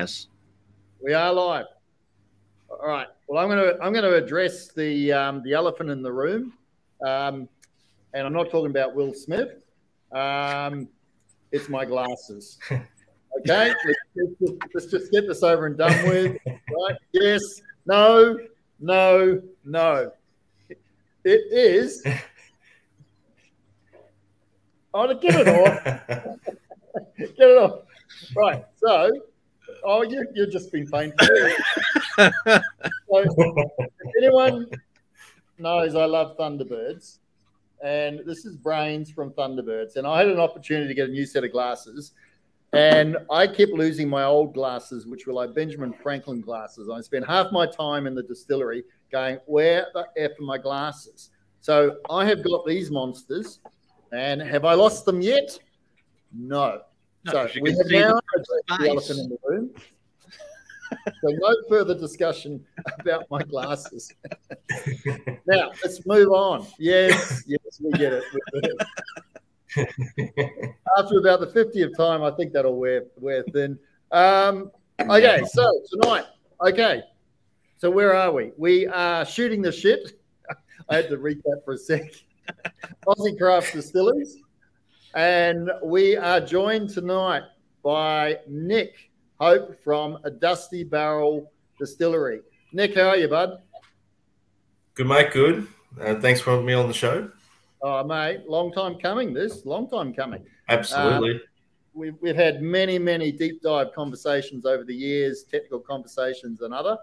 Yes. We are live. All right. Well, I'm going to I'm going to address the um, the elephant in the room, um, and I'm not talking about Will Smith. Um, it's my glasses. Okay, let's, let's, let's, just get this over and done with. Right? Yes. No. No. No. It is. Oh, get it off. get it off. Right. So, oh, you, you've just been painful. so, anyone knows I love Thunderbirds, and this is Brains from Thunderbirds, and I had an opportunity to get a new set of glasses, and I kept losing my old glasses, which were like Benjamin Franklin glasses. I spent half my time in the distillery going, "Where the f are my glasses?" So I have got these monsters, and have I lost them yet? No. No, so 'cause you we have now the the elephant in the room. so no further discussion about my glasses. now let's move on. Yes, yes, we get it. We get it. After about the 50th time, I think that'll wear wear thin. Um, okay, so tonight, okay, so where are we? We are shooting the shit. I had to recap for a sec. Aussie Craft Distillers, and we are joined tonight by Nick Hope from a Dusty Barrel Distillery. Nick, how are you, bud? Good, mate. Good. Uh, thanks for having me on the show. Oh, mate, long time coming. This long time coming. Absolutely. we've, we've had many, many deep dive conversations over the years, technical conversations and other.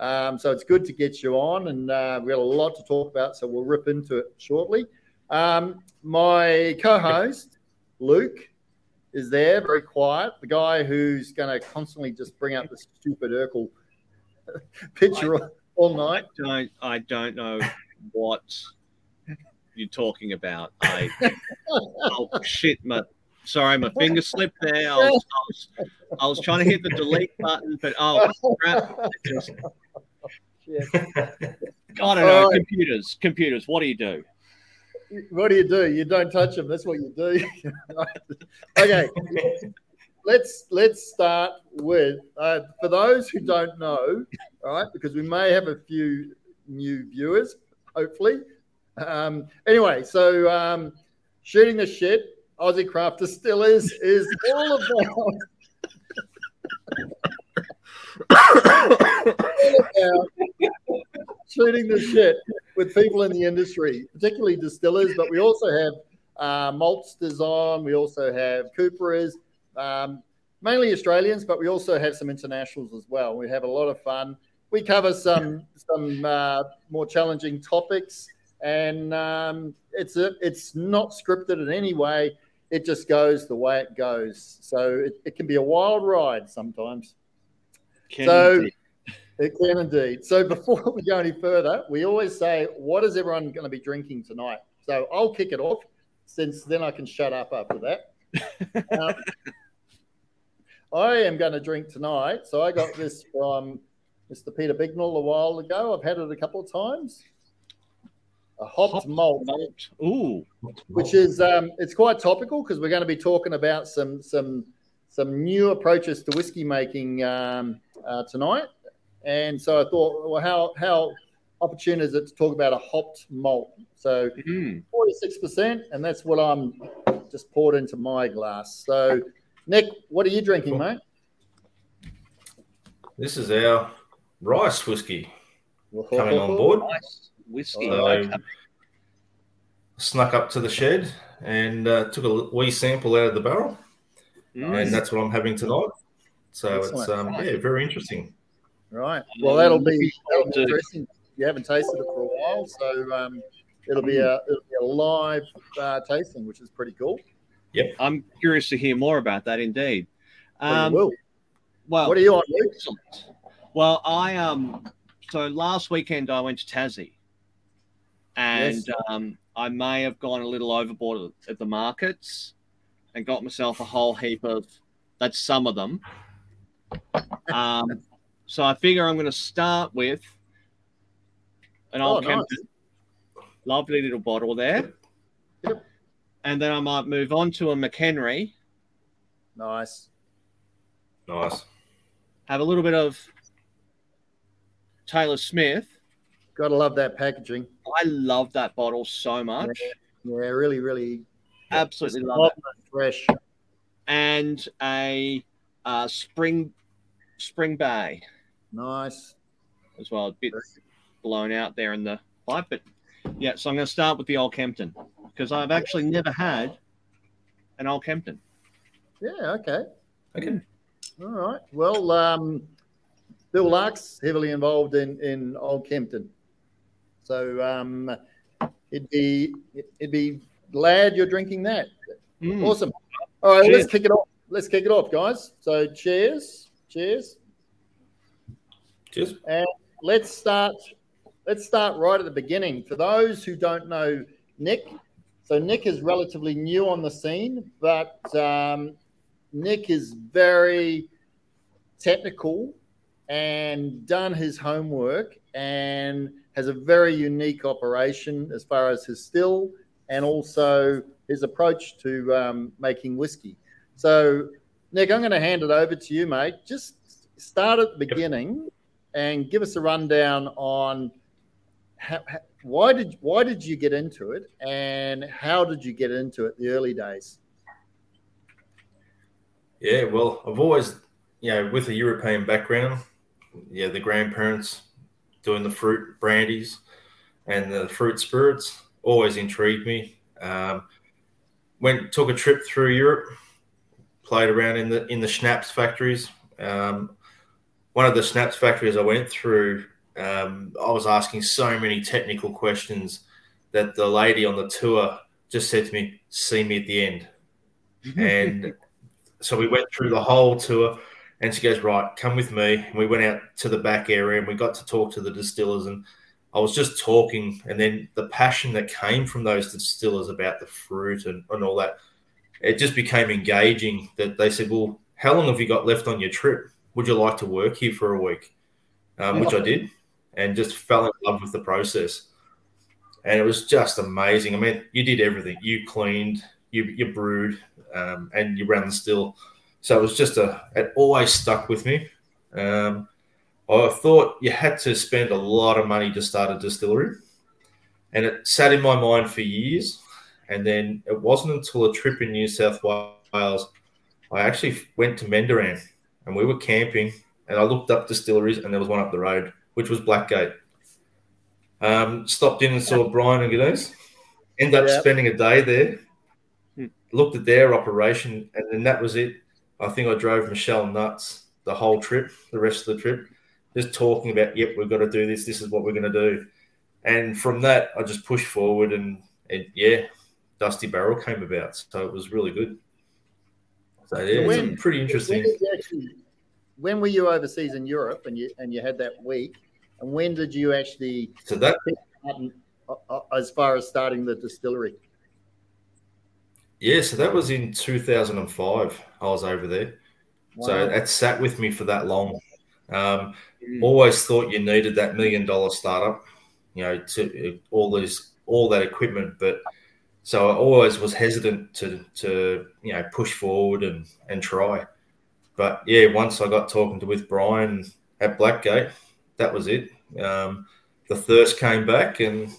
Um, so it's good to get you on, and uh, we've got a lot to talk about. So we'll rip into it shortly. Um, my co-host Luke is there, very quiet. The guy who's going to constantly just bring up the stupid Urkel picture all, all night. Don't I don't know what you're talking about. I oh shit, my sorry, my finger slipped there. I was, I was, I was trying to hit the delete button, but oh crap! Just, Shit. I don't know. All right. Computers, computers. What do you do? What do you do? You don't touch them. That's what you do. okay, let's let's start with uh, for those who don't know, all right, because we may have a few new viewers, hopefully. Um, anyway, so um, shooting the shit, Aussie Craft is is all about. all about shooting the shit with people in the industry, particularly distillers, but we also have uh, maltsters on. We also have Cooperers, um, mainly Australians, but we also have some internationals as well. We have a lot of fun. We cover some some uh, more challenging topics, and um, it's a, it's not scripted in any way. It just goes the way it goes. So it, it can be a wild ride sometimes. Can So- you- It can indeed. So before we go any further, we always say, what is everyone going to be drinking tonight? So I'll kick it off since then I can shut up after that. Um, I am going to drink tonight. So I got this from Mr. Peter Bignell a while ago. I've had it a couple of times. A hopped malt, malt. Ooh, which is um, it's quite topical because we're going to be talking about some some some new approaches to whiskey making um, uh, tonight. And so I thought, well, how how opportune is it to talk about a hopped malt? So Mm. forty six percent, and that's what I'm just poured into my glass. So, Nick, what are you drinking, mate? This is our rice whiskey coming on board. nice whiskey. Okay. Snuck up to the shed and uh, took a wee sample out of the barrel, Mm. and that's what I'm having tonight. So it's um, yeah, very interesting. Right. Well, that'll be, that'll be interesting. You haven't tasted it for a while, so um, it'll be a it'll be a live uh, tasting, which is pretty cool. Yeah. I'm curious to hear more about that. Indeed. Well, Um, will. well, What are you on? Well, I um so last weekend I went to Tassie, and Yes. um, I may have gone a little overboard at the markets, and got myself a whole heap of. That's some of them. Um, so I figure I'm going to start with an Oh, old nice. Kempton, lovely little bottle there, Yep. and then I might move on to a McHenry. Nice. Nice. have a little bit of Taylor Smith. Gotta love that packaging. I love that bottle so much. Yeah, really, really Absolutely just love it. and fresh. And a uh, spring spring bay Nice. as well. A bit blown out there in the pipe, but yeah. So I'm going to start with the Old Kempton because I've actually never had an Old Kempton. Yeah, okay. Okay. All right. Well, um, Bill Lark's heavily involved in, in Old Kempton. So um, it'd be it'd be glad you're drinking that. Mm. Awesome. All right, Cheers. let's kick it off. Let's kick it off, guys. So cheers. Cheers. Cheers. let's start let's start right at the beginning. For those who don't know nick so nick is relatively new on the scene but um, nick is very technical and done his homework and has a very unique operation as far as his still and also his approach to um, making whiskey. So nick i'm going to hand it over to you mate. Just start at the beginning and give us a rundown on how, how- why did why did you get into it and how did you get into it the early days? Yeah, well, I've always, you know, with a European background, yeah, the grandparents doing the fruit brandies and the fruit spirits always intrigued me. Um, went took a trip through Europe, played around in the in the schnapps factories. Um, one of the schnapps factories I went through, um, I was asking so many technical questions that the lady on the tour just said to me, "See me at the end," and so we went through the whole tour and she goes right come with me. And we went out to the back area and we got to talk to the distillers and i was just talking and then the passion that came from those distillers about the fruit and, and all that it just became engaging that they said well how long have you got left on your trip would you like to work here for a week um, which i did and just fell in love with the process and it was just amazing i mean you did everything you cleaned you, you brewed um, and you ran the still. So it was just a, it always stuck with me. Um, I thought you had to spend a lot of money to start a distillery. And it sat in my mind for years. And then it wasn't until a trip in New South Wales, I actually went to Mendooran and we were camping and I looked up distilleries and there was one up the road, which was Blackgate. Um, stopped in and saw Brian and Denise. Ended up Yeah. spending a day there Hmm. looked at their operation, and then that was it. I think I drove Michelle nuts the whole trip, the rest of the trip, just talking about, yep, we've got to do this. This is what we're going to do. And from that, I just pushed forward, and, and yeah, Dusty Barrel came about. So it was really good. So yeah, it's When- pretty interesting. you actually, when were you overseas in Europe and you and you had that week? And when did you actually So that uh, uh, as far as starting the distillery? yeah, so that was in 2005. I was over there. So that sat with me for that long. Um, Mm. always thought you needed that million dollar startup, you know, to all these all that equipment, but so I always was hesitant to to you know push forward and and try. But yeah, once I got talking to with Brian at Blackgate, that was it. Um, the thirst came back, and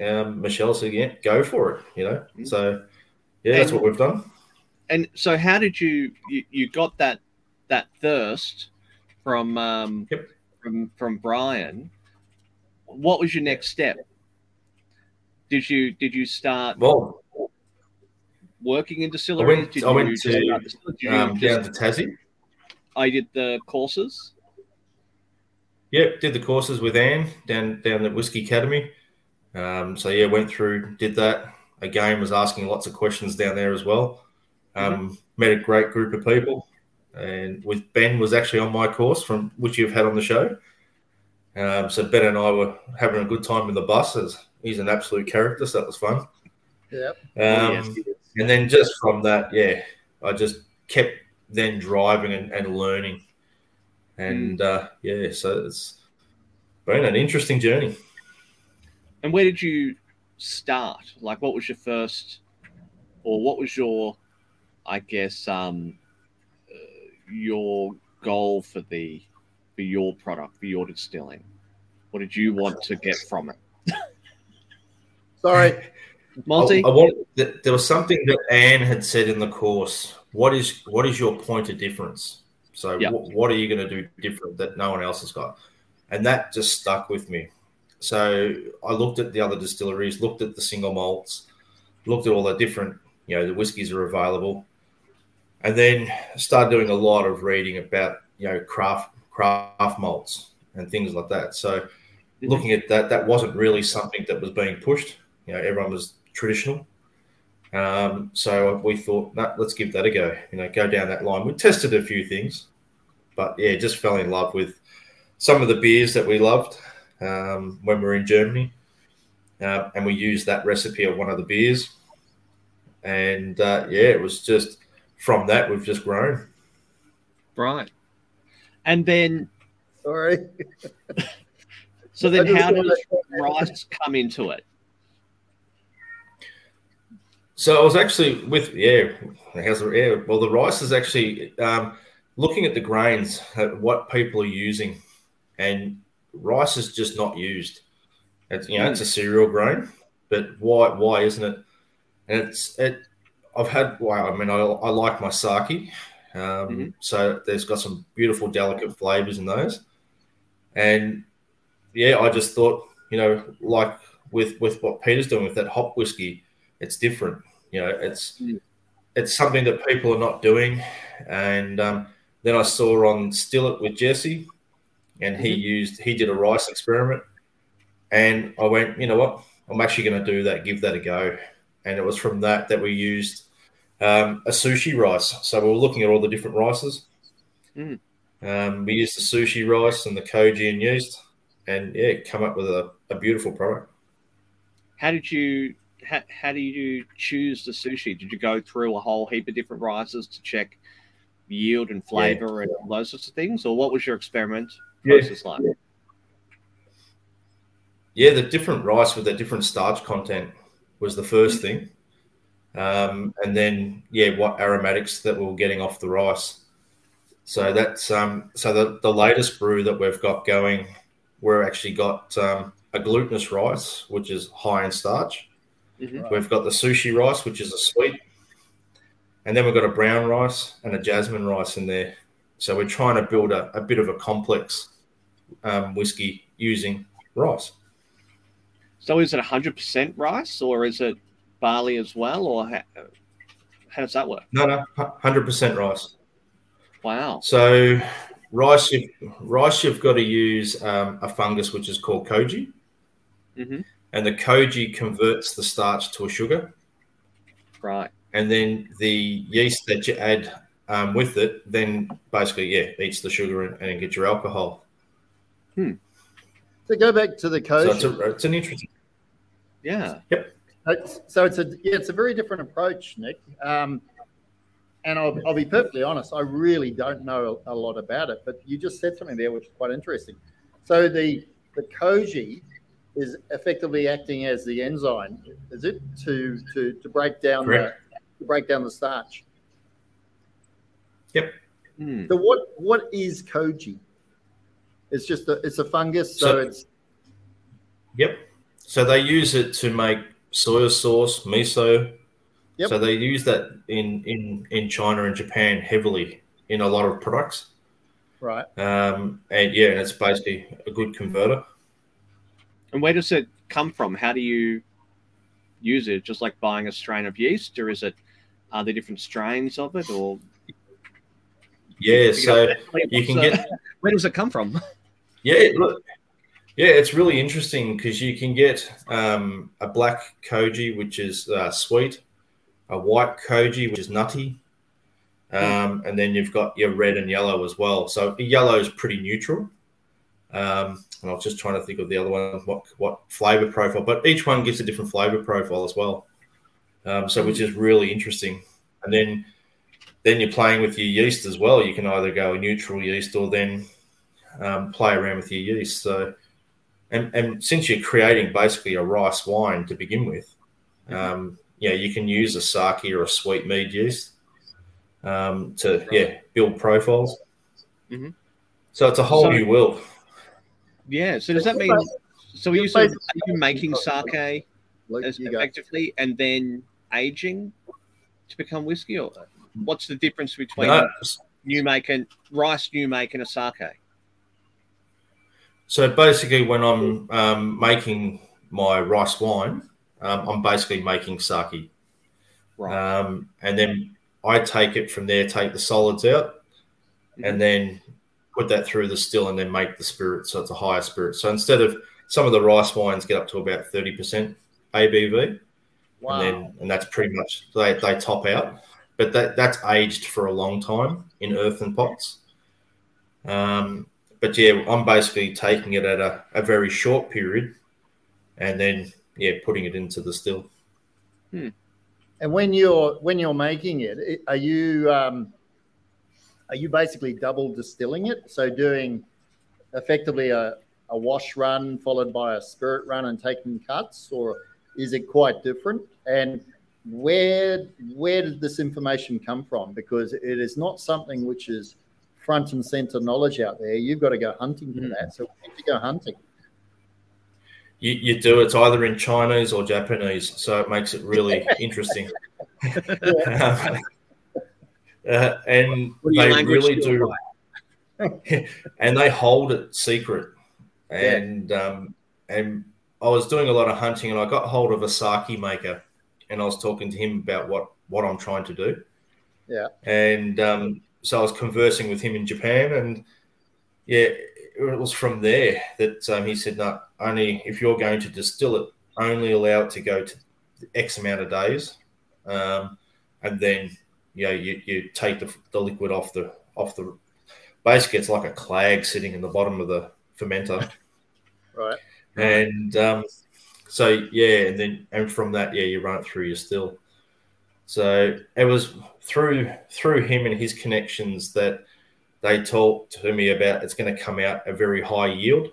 um, Michelle said, "Yeah, go for it." You know, so yeah, that's what we've done. And so, how did you you, you got that that thirst from um, Yep. from from Brian? What was your next step? Did you did you start Well, working in distilleries? went- did I went to, distillery? Um, down to Tassie. I did the courses. Yep, did the courses with Anne down down at Whiskey Academy. Um, so yeah, went through, did that. Again, was asking lots of questions down there as well. Um, Met a great group of people, and with Ben was actually on my course from which you've had on the show. Um, so Ben and I were having a good time in the bus. As he's an absolute character, so that was fun. Yep. Um, and then just from that, yeah, I just kept then driving and, and learning. And uh, yeah, so it's been an interesting journey. And where did you start? Like, what was your first, or what was your, I guess, um, uh, your goal for the for your product, for your distilling? What did you want to get from it? Sorry, Monty? I, I want, there was something that Anne had said in the course. What is what is your point of difference? So Yeah. wh- what are you going to do different that no one else has got? And that just stuck with me. So I looked at the other distilleries, looked at the single malts, looked at all the different, you know, the whiskies are available, and then started doing a lot of reading about, you know, craft craft malts and things like that. So mm-hmm. looking at that, that wasn't really something that was being pushed. You know, everyone was traditional. Um, so we thought, nah, let's give that a go. You know, go down that line. We tested a few things, but yeah, just fell in love with some of the beers that we loved um, when we were in Germany, uh, and we used that recipe of one of the beers. And uh, yeah, it was just from that we've just grown. Right. And then, sorry. so then how does rice come into it? So I was actually with yeah, how's the yeah? Well, the rice is actually um, looking at the grains, at what people are using, and rice is just not used. It's you know it's a cereal grain, but why why isn't it? And it's it. I've had wow. I mean, I, I like my sake, um, Mhm. so there's got some beautiful, delicate flavors in those, and yeah, I just thought you know like with with what Peter's doing with that hop whiskey, it's different. You know, it's Mm. it's something that people are not doing. And um, then I saw on Still It with Jesse, and he used he did a rice experiment, and I went, you know what, I'm actually going to do that, give that a go. And it was from that that we used um, a sushi rice. So we were looking at all the different rices. Mm. Um, we used the sushi rice and the koji and yeast, and yeah, come up with a, a beautiful product. How did you how, how do you choose the sushi? Did you go through a whole heap of different rices to check yield and flavor and all those sorts of things, or what was your experiment Yeah. process like? Yeah, the different rice with the different starch content was the first thing. Um, and then, yeah, what aromatics that we were getting off the rice. So that's um, so the, the latest brew that we've got going, we're actually got um, a glutinous rice, which is high in starch. Mhm. We've got the sushi rice, which is a sweet. And then we've got a brown rice and a jasmine rice in there. So we're trying to build a, a bit of a complex um, whiskey using rice. So is it hundred percent rice, or is it barley as well, or how, how does that work? No, no, hundred percent rice. Wow. So rice, you've, rice, you've got to use um, a fungus which is called koji, hmm and the koji converts the starch to a sugar, Right. and then the yeast that you add um, with it, then basically, yeah, eats the sugar and, and get your alcohol. Hmm. To go back to the koji. So it's, a, it's an interesting. Yeah. It's- so it's a yeah, it's a very different approach, Nick. Um, and I'll, I'll be perfectly honest, I really don't know a, a lot about it, but you just said something there which is quite interesting. So the the koji is effectively acting as the enzyme, is it to to to break down the to break down the starch? Hmm. So what what is koji? It's just a it's a fungus, so, So- it's Yep. So they use it to make soy sauce, miso. Yep. So they use that in, in, in China and Japan heavily in a lot of products. right. Um, and yeah, it's basically a good converter. And where does it come from? How do you use it? Just like buying a strain of yeast, or is it are there different strains of it, or Yeah, so you can So, get where does it come from? yeah, look, yeah, it's really interesting because you can get um, a black koji which is uh, sweet, a white koji which is nutty, um, and then you've got your red and yellow as well. So yellow is pretty neutral. Um, and I was just trying to think of the other one, what what flavor profile, but each one gives a different flavor profile as well. Um, so which is really interesting. And then then you're playing with your yeast as well. You can either go a neutral yeast or then um, play around with your yeast. So and and since you're creating basically a rice wine to begin with, um, yeah, you can use a sake or a sweet mead yeast um, to yeah build profiles. Mhm. So it's a whole So- new world. Yeah. So does that mean? So are you sort of, are you making sake as effectively and then aging to become whiskey, or what's the difference between No, new make and rice new make and a sake? So basically, when I'm um, making my rice wine, um, I'm basically making sake, Right. um, and then I take it from there, take the solids out, and then put that through the still, and then make the spirit. So it's a higher spirit. So instead of some of the rice wines get up to about thirty percent ABV, Wow. and then and that's pretty much they, they top out. But that that's aged for a long time in earthen pots. Um, but yeah, I'm basically taking it at a, a very short period, and then yeah, putting it into the still. And when you're when you're making it, it- are you um, are you basically double distilling it? So doing effectively a, a wash run followed by a spirit run and taking cuts, or is it quite different? And where where did this information come from? Because it is not something which is front and center knowledge out there. You've got to go hunting for Mm. that. So need to go hunting. You, you do it's either in Chinese or Japanese, so it makes it really interesting. Uh, and What are your they really do. and they hold it secret. And um, and I was doing a lot of hunting, and I got hold of a sake maker, and I was talking to him about what what I'm trying to do. Yeah. And um, so I was conversing with him in Japan, and yeah, it was from there that um, he said, "No, only if you're going to distill it, only allow it to go to X amount of days, um, and then you know you, you take the, the liquid off the off the. Basically, it's like a clag sitting in the bottom of the fermenter, Right. and um, so yeah, and then and from that, yeah, you run it through your still. So it was through through him and his connections that they talked to me about it's going to come out a very high yield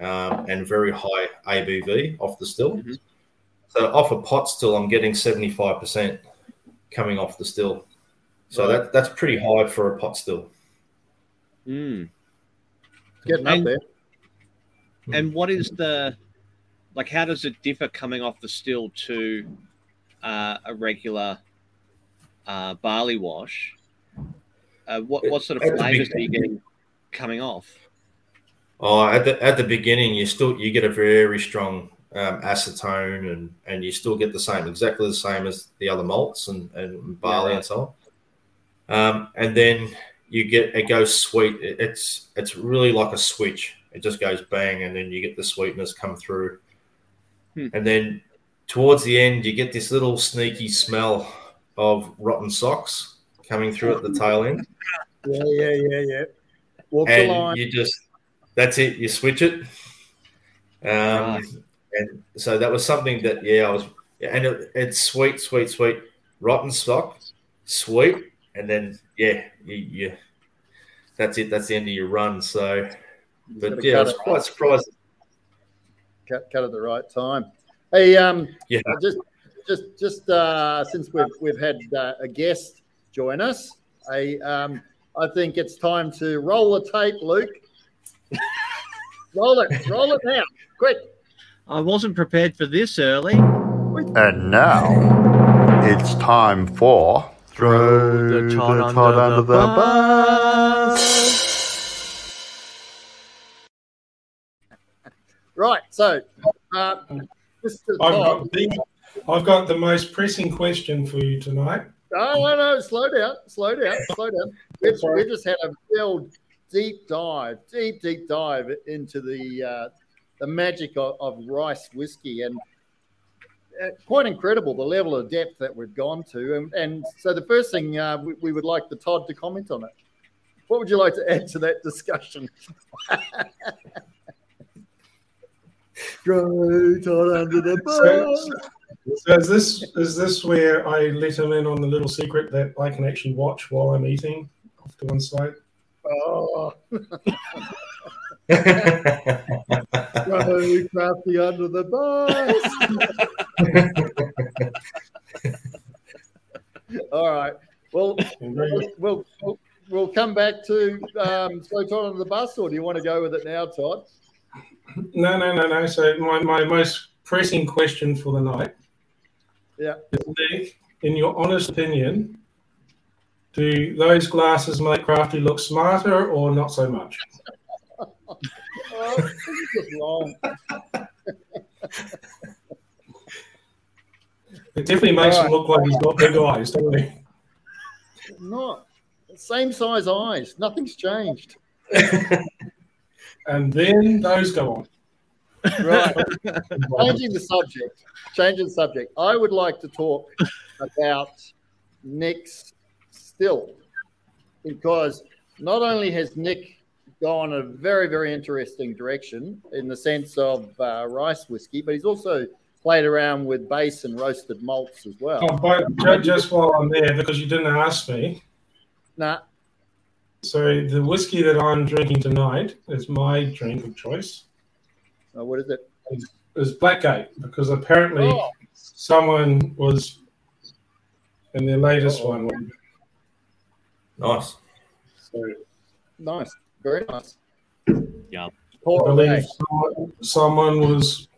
um, and very high ABV off the still. Mhm. So off a pot still, I'm getting 75% coming off the still. So Right. that that's pretty high for a pot still. Mm. Getting up And- there. And what is the like? How does it differ coming off the still to uh, a regular uh, barley wash? Uh, what what sort of At flavors are you getting coming off? Oh, at the at the beginning, you still you get a very strong um, acetone, and and you still get the same, exactly the same as the other malts and, and barley right. and so on. Um, and then you get it goes sweet. It- It's it's really like a switch. It just goes bang, and then you get the sweetness come through. Hmm. And then towards the end, you get this little sneaky smell of rotten socks coming through at the tail end Yeah, yeah, yeah, yeah. Walk the line. you just that's it you switch it um Right. and so that was something that yeah i was and it, it's sweet sweet sweet rotten stock sweet and then yeah you, you that's it that's the end of your run so You've but yeah i was it- quite surprised cut, cut at the right time. Hey, um, Yeah. just just just uh, since we've we've had uh, a guest join us, I um, I think it's time to roll the tape, Luke. roll it, roll it now, quick. I wasn't prepared for this early. And now it's time for throw the Todd under, the, bus. Right, so uh, Mr. I've Todd. got the I've got the most pressing question for you tonight. No, no, no, slow down, slow down, slow down. We've, we just had a real deep dive, deep, deep dive into the uh, the magic of, of rice whiskey, and quite incredible the level of depth that we've gone to. And, and so, the first thing uh, we, we would like the Todd to comment on it. What would you like to add to that discussion? Throw Todd under the bus. So is this is this where I let him in on the little secret that I can actually watch while I'm eating off to one side? Oh, throw Crafty under the bus. All right. Well, we'll, we'll, we'll come back to um, throw Todd under the bus, or do you want to go with it now, Todd? No, no, no, no. So my, my most pressing question for the night. Yeah. Is Nick, in your honest opinion, do those glasses make Crafty look smarter or not so much? It definitely makes him look like he's got big eyes, doesn't he? Not same size eyes. Nothing's changed. And then those go on. Right. changing the subject. Changing the subject. I would like to talk about Nick's still because not only has Nick gone a very, very interesting direction in the sense of uh, rice whiskey, but he's also played around with base and roasted malts as well. Oh, but just while I'm there, because you didn't ask me. Nah, So the whiskey that I'm drinking tonight is my drink of choice. uh, what is it? Is Blackgate because apparently Oh, someone was in their latest Uh-oh. one. Nice. So nice. Very nice. Yeah. I believe Renee. someone, someone was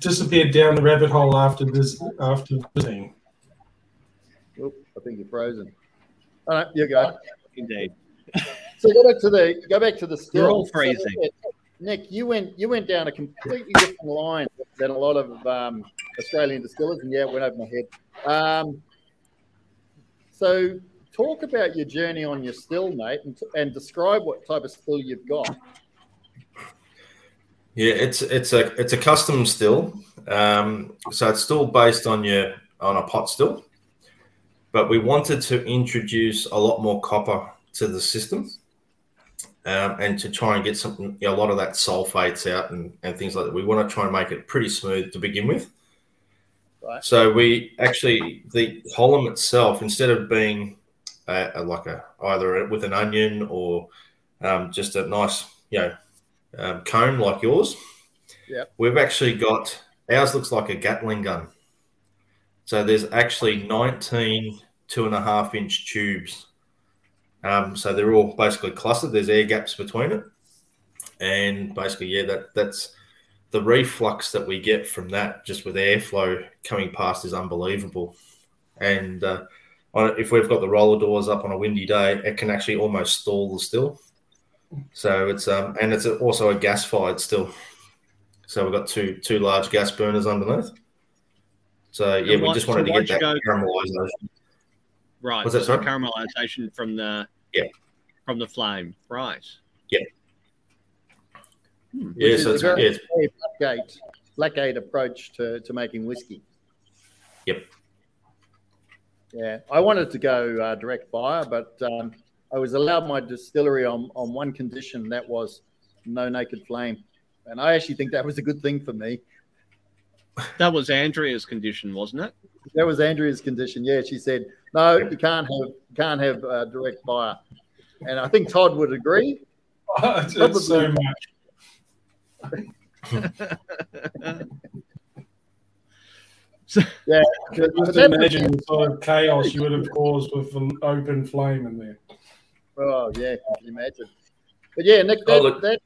disappeared down the rabbit hole after this after visiting. Oop, I think you're frozen. All right, you go. Indeed. So go back to the go back to the still. We're all freezing. yeah, Nick, you went you went down a completely different line than a lot of um, Australian distillers, and yeah, it went over my head. Um, so talk about your journey on your still, mate, and, and describe what type of still you've got. Yeah, it's it's a it's a custom still. Um, so it's still based on your on a pot still, but we wanted to introduce a lot more copper to the system, um, and to try and get something you know, a lot of that sulfates out and, and things like that. We want to try and make it pretty smooth to begin with. Right. So we actually the column itself, instead of being uh, like a either with an onion or um, just a nice you know um, cone like yours. Yep. We've actually got ours looks like a Gatling gun. So there's actually 19 two and a half inch tubes. Um, so they're all basically clustered. There's air gaps between it, and basically, yeah, that that's the reflux that we get from that just with airflow coming past is unbelievable. And uh, if we've got the roller doors up on a windy day, it can actually almost stall the still. So it's um and it's also a gas fired still. So we've got two two large gas burners underneath. So yeah, And we what- just so wanted to get that go- caramelization. Right. was that, so sorry? caramelization from the Yeah. from the flame. Right. which Yeah, is so a it's, very yeah, it's- Blackgate, Blackgate approach to, to making whiskey. Yep. Yeah, I wanted to go uh, direct fire, but um, I was allowed my distillery on, on one condition that was no naked flame. And I actually think that was a good thing for me. That was Andrea's condition, wasn't it? That was Andrea's condition. Yeah, she said, no, you can't have can't have uh, direct fire. And I think Todd would agree. it's, it's so much. Yeah, Just but that- imagine the sort of chaos you would have caused with an open flame in there. Oh yeah, can you imagine? But yeah, Nick, Oh, that, look. that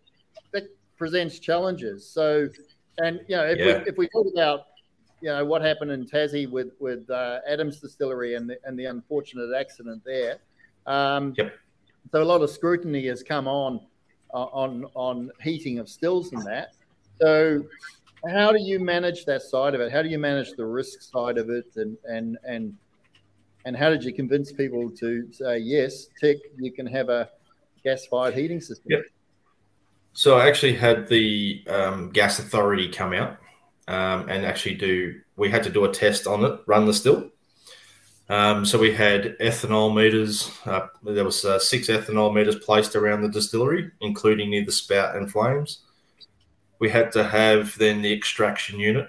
that presents challenges. So, and you know, if Yeah. we if we talk about you know what happened in Tassie with with uh, Adams Distillery and the and the unfortunate accident there, um, Yep. so a lot of scrutiny has come on uh, on on heating of stills and that. So, how do you manage that side of it? How do you manage the risk side of it, and and and and how did you convince people to say yes, tick, you can have a gas-fired heating system? Yep. So I actually had the um, gas authority come out um, and actually do. We had to do a test on it, run the still. Um, so we had ethanol meters. Uh, there was uh, six ethanol meters placed around the distillery, including near the spout and flames. We had to have then the extraction unit.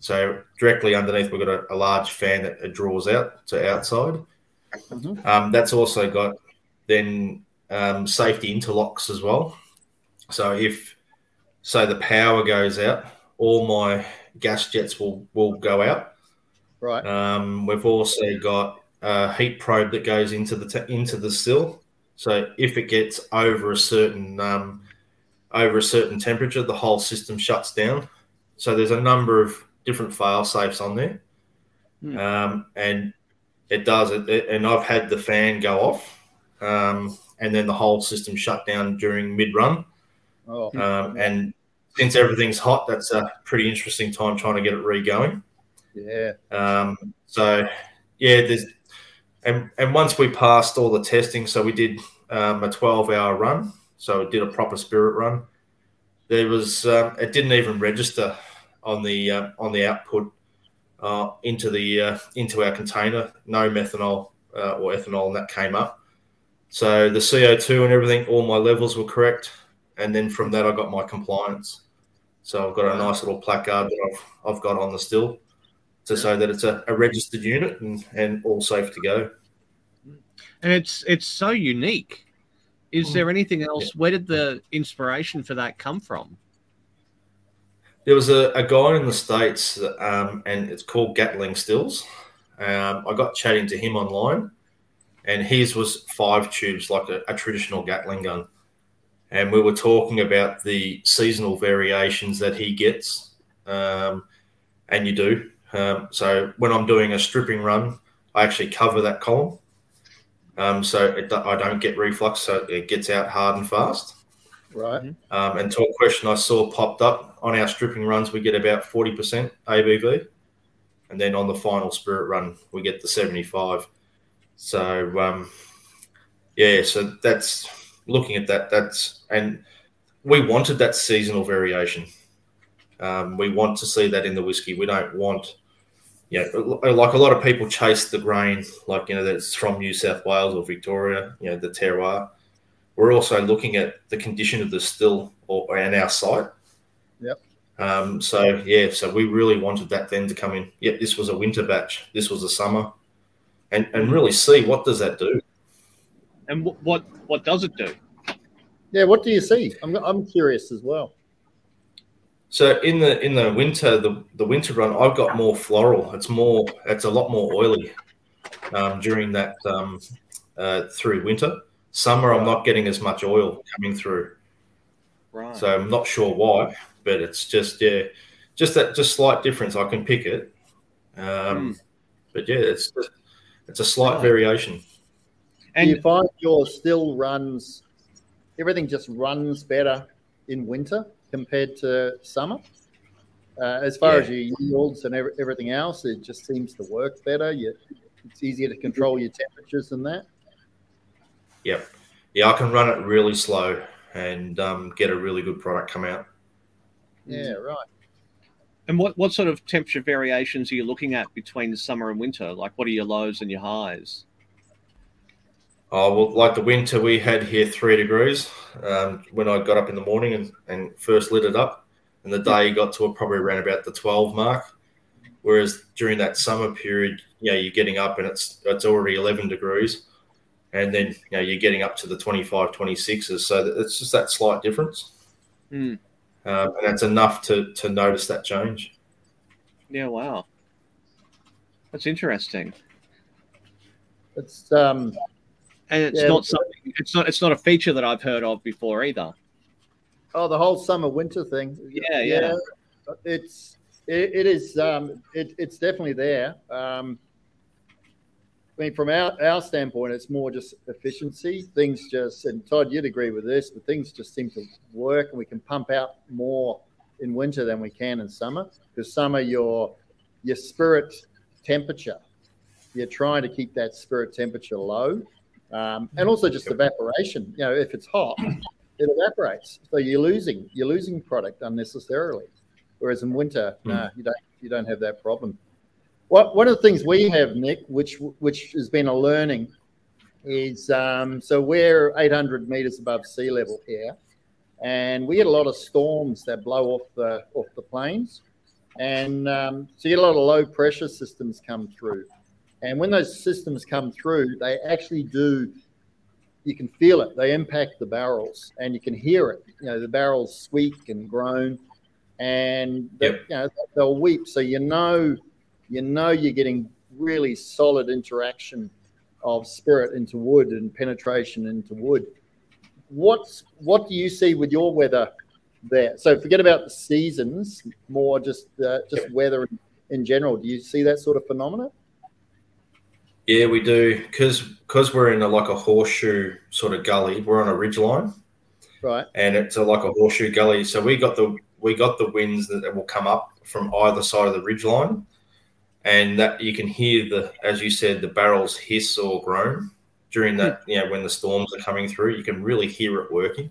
So directly underneath, we've got a, a large fan that it draws out to outside. Mhm. Um, that's also got then um, safety interlocks as well. So if say the power goes out, all my gas jets will will go out. Right. Um, we've also got a heat probe that goes into the t- into the still. So if it gets over a certain um, over a certain temperature, the whole system shuts down. So there's a number of different fail safes on there, Hmm. um, and it does it. it- And I've had the fan go off, um, and then the whole system shut down during mid run. Oh, Um, and since everything's hot, that's a pretty interesting time trying to get it re-going. yeah. Um, so yeah, there's and and once we passed all the testing, so we did um, a 12 hour run, so we did a proper spirit run. There was um, it didn't even register on the uh, on the output uh, into the uh, into our container. No methanol uh, or ethanol, and that came up. So the CO2 and everything, all my levels were correct, and then from that I got my compliance. So I've got a nice little placard that I've I've got on the still to say that it's a, a registered unit and, and all safe to go. And it's it's so unique. Is there anything else? Where did the inspiration for that come from? There was a, a guy in the States, um, and it's called Gatling Stills. Um, I got chatting to him online, and his was five tubes, like a, a traditional Gatling gun. And we were talking about the seasonal variations that he gets, um, and you do. Um, so when I'm doing a stripping run, I actually cover that column, um, so it, I don't get reflux, so it gets out hard and fast. Right. Um, and to a question I saw popped up on our stripping runs, we get about 40% ABV. And then on the final spirit run, we get the 75. So, um, yeah, so that's looking at that. That's, and we wanted that seasonal variation. Um, we want to see that in the whiskey. We don't want, you know, like a lot of people chase the grain, like, you know, that's from New South Wales or Victoria, you know, the terroir we're also looking at the condition of the still or and our site. Yep. Um, so yeah, so we really wanted that then to come in. Yep, this was a winter batch. This was a summer, and and really see what does that do. And wh- what what does it do? Yeah. What do you see? I'm, I'm curious as well. So in the in the winter, the the winter run, I've got more floral. It's more. It's a lot more oily um, during that um, uh, through winter. Summer, I'm not getting as much oil coming through. Right. So I'm not sure why, but it's just yeah, just that just slight difference. I can pick it, um, but yeah, it's just, it's a slight Right. variation. do and you find your still runs, everything just runs better in winter compared to summer? Uh, as far Yeah. as your yields and ev- everything else, it just seems to work better. You, it's easier to control your temperatures than that. Yep, yeah, I can run it really slow and um, get a really good product come out. Yeah, right. and what what sort of temperature variations are you looking at between summer and winter? Like, what are your lows and your highs? Oh well, like the winter we had here three degrees um, when I got up in the morning and, and first lit it up, and the day got to probably around about the twelve mark. Whereas during that summer period, you know, you're getting up and it's it's already eleven degrees, and then you know you're getting up to the 25, 26s. So it's just that slight difference, Hmm. um, and it's enough to to notice that change. Yeah, wow, that's interesting. It's um, And it's Yeah. not something. It's not. It's not a feature that I've heard of before either. oh, the whole summer winter thing. Yeah, yeah. It's it, it is um, it, it's definitely there. Um, I mean, from our, our standpoint, it's more just efficiency. Things just, and Todd, you'd agree with this, but things just seem to work, and we can pump out more in winter than we can in summer. Because summer, your your spirit temperature, you're trying to keep that spirit temperature low, um, and also just evaporation. You know, if it's hot, it evaporates, so you're losing you're losing product unnecessarily. Whereas in winter, Hmm. no, you don't you don't have that problem. What one of the things we have, Nick, which which has been a learning, is um, so we're 800 meters above sea level here, and we get a lot of storms that blow off the off the plains, and um, so you get a lot of low pressure systems come through, and when those systems come through, they actually do. You can feel it. They impact the barrels, and you can hear it. You know the barrels squeak and groan, and they, Yep. you know they'll weep. So you know you know you're getting really solid interaction of spirit into wood and penetration into wood. What's what do you see with your weather there? So forget about the seasons, more just uh, just weather in, in general. Do you see that sort of phenomena? Yeah, we do because because we're in a, like a horseshoe sort of gully. We're on a ridge line, Right. and it's a, like a horseshoe gully. So we got the we got the winds that will come up from either side of the ridge line, and that you can hear the as you said the barrels hiss or groan during that. You know when the storms are coming through, you can really hear it working.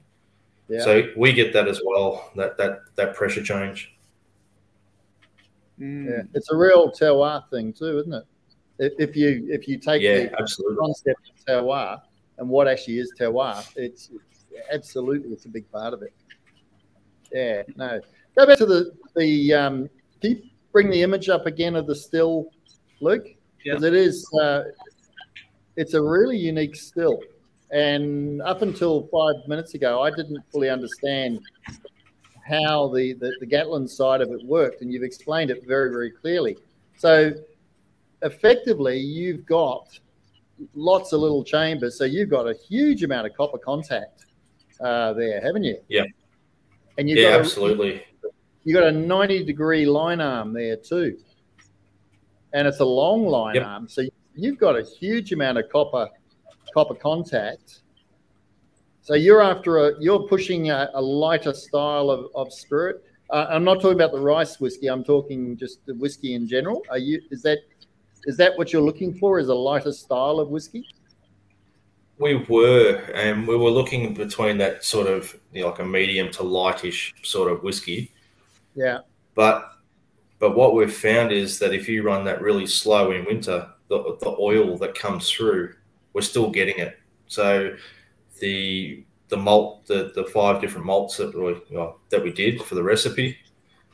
Yeah. So we get that as well. That that that pressure change. Mm. yeah. It's a real terroir thing too, isn't it? If, if you if you take Yeah, the absolutely. concept of terroir and what actually is terroir, it's, it's absolutely it's a big part of it. Yeah, no. Go back to the the um, can you bring the image up again of the still, Luke? Because it is uh, it's a really unique still. And up until five minutes ago, I didn't fully understand how the, the, the Gatling side of it worked, and you've explained it very, very clearly. So effectively, you've got lots of little chambers. So you've got a huge amount of copper contact uh, there, haven't you? Yeah. And you've Yeah, got a, absolutely. you got a 90 degree line arm there too. And it's a long line Yep. arm. So you've got a huge amount of copper copper contact. So you're after a you're pushing a, a lighter style of, of spirit. Uh, I'm not talking about the rice whiskey. I'm talking just the whiskey in general. Are you is that is that what you're looking for? Is a lighter style of whiskey? We were, and we were looking between that sort of you know, like a medium to lightish sort of whiskey. Yeah. But but what we've found is that if you run that really slow in winter, the, the oil that comes through, we're still getting it. So the the malt, the, the five different malts that we well, that we did for the recipe,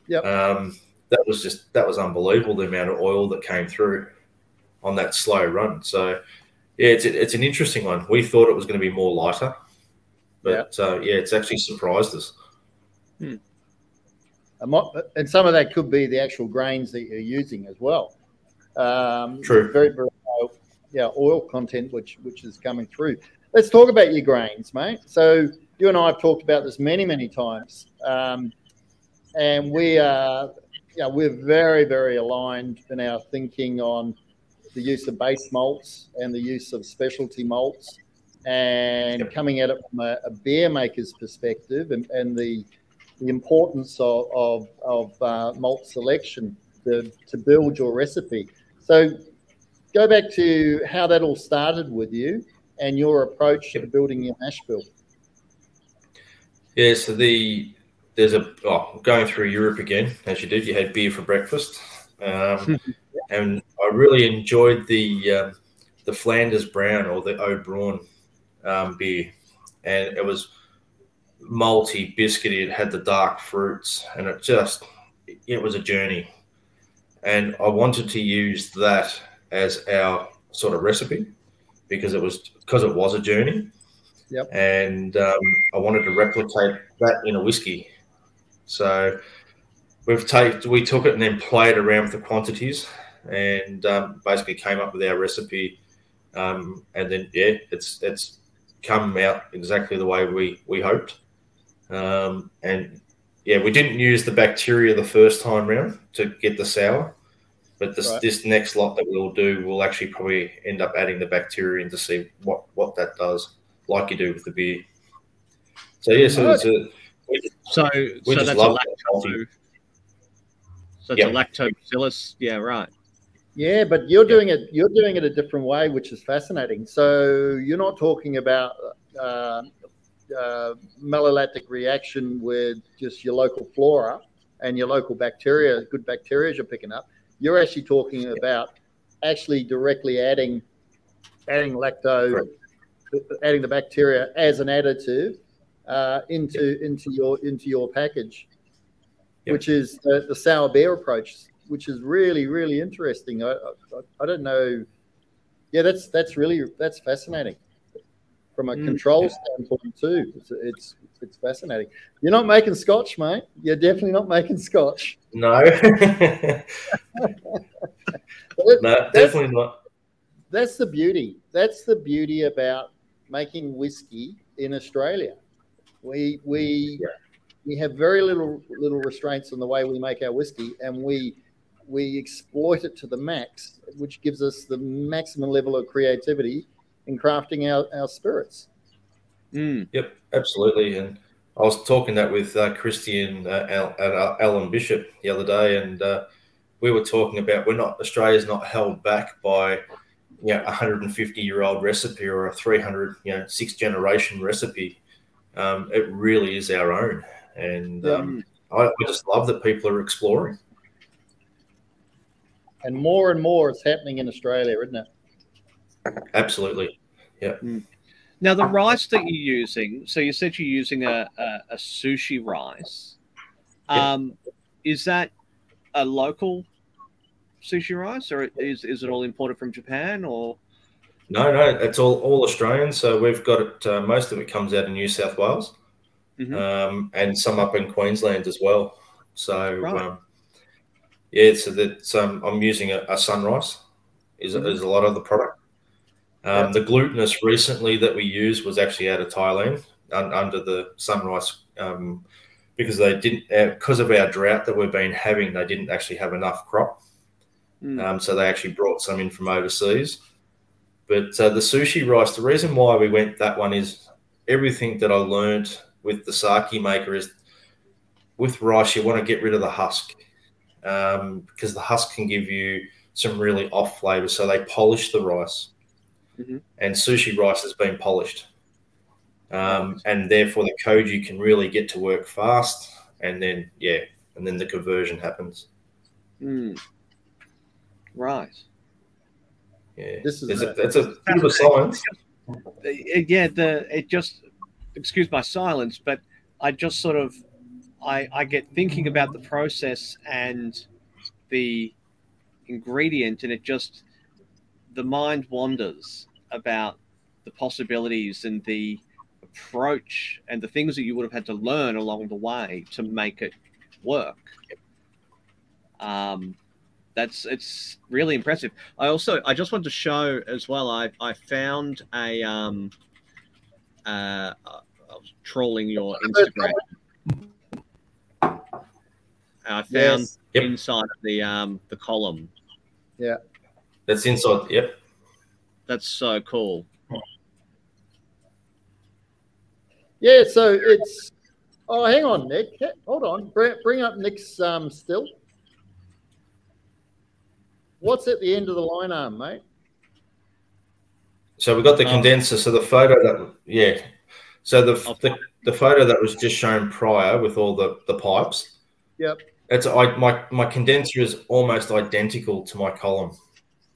Yep. um, that was just that was unbelievable the amount of oil that came through on that slow run. So yeah, it's it's an interesting one. We thought it was going to be more lighter, but uh, yeah, it's actually surprised us. And and some of that could be the actual grains that you're using as well. Um, True. Very, very low, yeah, oil content, which which is coming through. Let's talk about your grains, mate. So you and I have talked about this many, many times, um, and we are, yeah, we're very, very aligned in our thinking on the use of base malts and the use of specialty malts, and coming at it from a, a beer maker's perspective and, and the the importance of of, of uh, malt selection to, to build your recipe. So, go back to how that all started with you and your approach to building your mash bill. Yeah, so the there's a oh, going through Europe again as you did. You had beer for breakfast, um, and I really enjoyed the um, the Flanders Brown or the Oud Bruin um, beer, and it was malty, biscuity. It had the dark fruits, and it just it was a journey. And I wanted to use that as our sort of recipe because it was because it was a journey and um, I wanted to replicate that in a whiskey. So we've taken we took it and then played around with the quantities and um, basically came up with our recipe. Um, and then yeah, it's it's come out exactly the way we we hoped. Um, and yeah, we didn't use the bacteria the first time round to get the sour. But this, Right. this next lot that we'll do, we'll actually probably end up adding the bacteria in to see what, what that does like you do with the beer. So yeah, so it's a just- So, We so just that's a love lacto. So it's Yeah. a lactobacillus. Yeah, right. Yeah, but you're doing it. You're doing it a different way, which is fascinating. So you're not talking about uh, uh, malolactic reaction with just your local flora and your local bacteria, good bacteria you're picking up. You're actually talking about actually directly adding adding lacto, Correct. adding the bacteria as an additive uh, into into your into your package, which is the, the sour beer approach, which is really really interesting. I, I, I don't know. Yeah, that's that's really that's fascinating from a Mm. control standpoint too. It's, it's it's fascinating. You're not making scotch, mate. You're definitely not making scotch. no. No, definitely not. That's the beauty. That's the beauty about making whiskey in Australia. We we Yeah. we have very little little restraints on the way we make our whiskey, and we we exploit it to the max, which gives us the maximum level of creativity in crafting our, our spirits. Mm. Yep, absolutely. And I was talking that with uh, Christian uh, Al, Al, Alan Bishop the other day, and uh, we were talking about we're not Australia's not held back by you know a 150 year old recipe or a 300 you know six generation recipe. Um, it really is our own, and um, I, I just love that people are exploring. And more and more is happening in Australia, isn't it? Absolutely. Yeah. Now, the rice that you're using, so you said you're using a, a, a sushi rice. Yeah. Um, Is that a local sushi rice or is, is it all imported from Japan or? No, no, it's all all Australian. So we've got it. Uh, most of it comes out of New South Wales, Mhm. um, and some up in Queensland as well. So Right. um, yeah, so that um, I'm using a, a SunRice. Is Mhm. is a lot of the product. Um, The glutinous recently that we used was actually out of Thailand un, under the SunRice um, because they didn't because of our drought that we've been having. They didn't actually have enough crop. Mm. Um, so they actually brought some in from overseas. But uh, the sushi rice, the reason why we went that one is everything that I learned with the sake maker is with rice, you want to get rid of the husk um, because the husk can give you some really off flavor. So they polish the rice, Mhm. and sushi rice has been polished. Um, and therefore, the koji can really get to work fast, and then yeah, and then the conversion happens. Mm. Right. Yeah, This is it's a- a, it's a bit of a science. Uh, yeah the it just excuse my silence but i just sort of i i get thinking about the process and the ingredient and it just the mind wanders about the possibilities and the approach and the things that you would have had to learn along the way to make it work um that's it's really impressive I also I just want to show as well. I I found a um uh I was trolling your Instagram. I found Yes. Yep. inside the um the column. Yeah, that's inside. Yep. That's so cool. Yeah, so it's. Oh, hang on, Nick. Hold on. Bring, bring up Nick's um, still. What's at the end of the line arm, mate? So we got the Oh. condenser. So the photo that yeah. So the, the the photo that was just shown prior with all the the pipes. Yep. It's I my my condenser is almost identical to my column,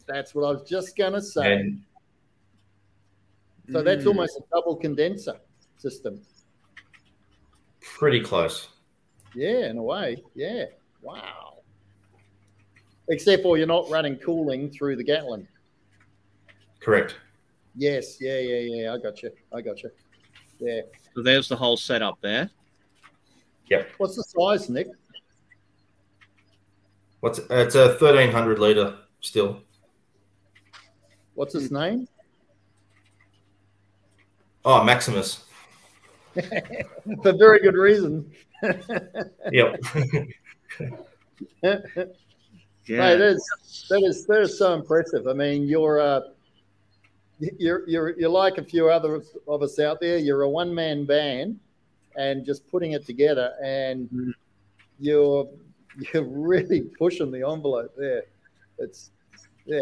That's what I was just going to say. and so that's Mm. almost a double condenser system. pretty close. Yeah, in a way. Yeah. Wow. Except for you're not running cooling through the Gatling. Correct. Yes. Yeah, yeah, yeah. I got you. I got you. Yeah. So there's the whole setup there. Yep. What's the size, Nick? What's it's a thirteen hundred liter still. What's his name? Oh, Maximus. For very good reason. Yep. Yeah. That is that is that is so impressive. I mean, you're uh, you're you're you're like a few other of us out there. You're a one man band, and just putting it together, and Mhm. you're you're really pushing the envelope there. It's yeah,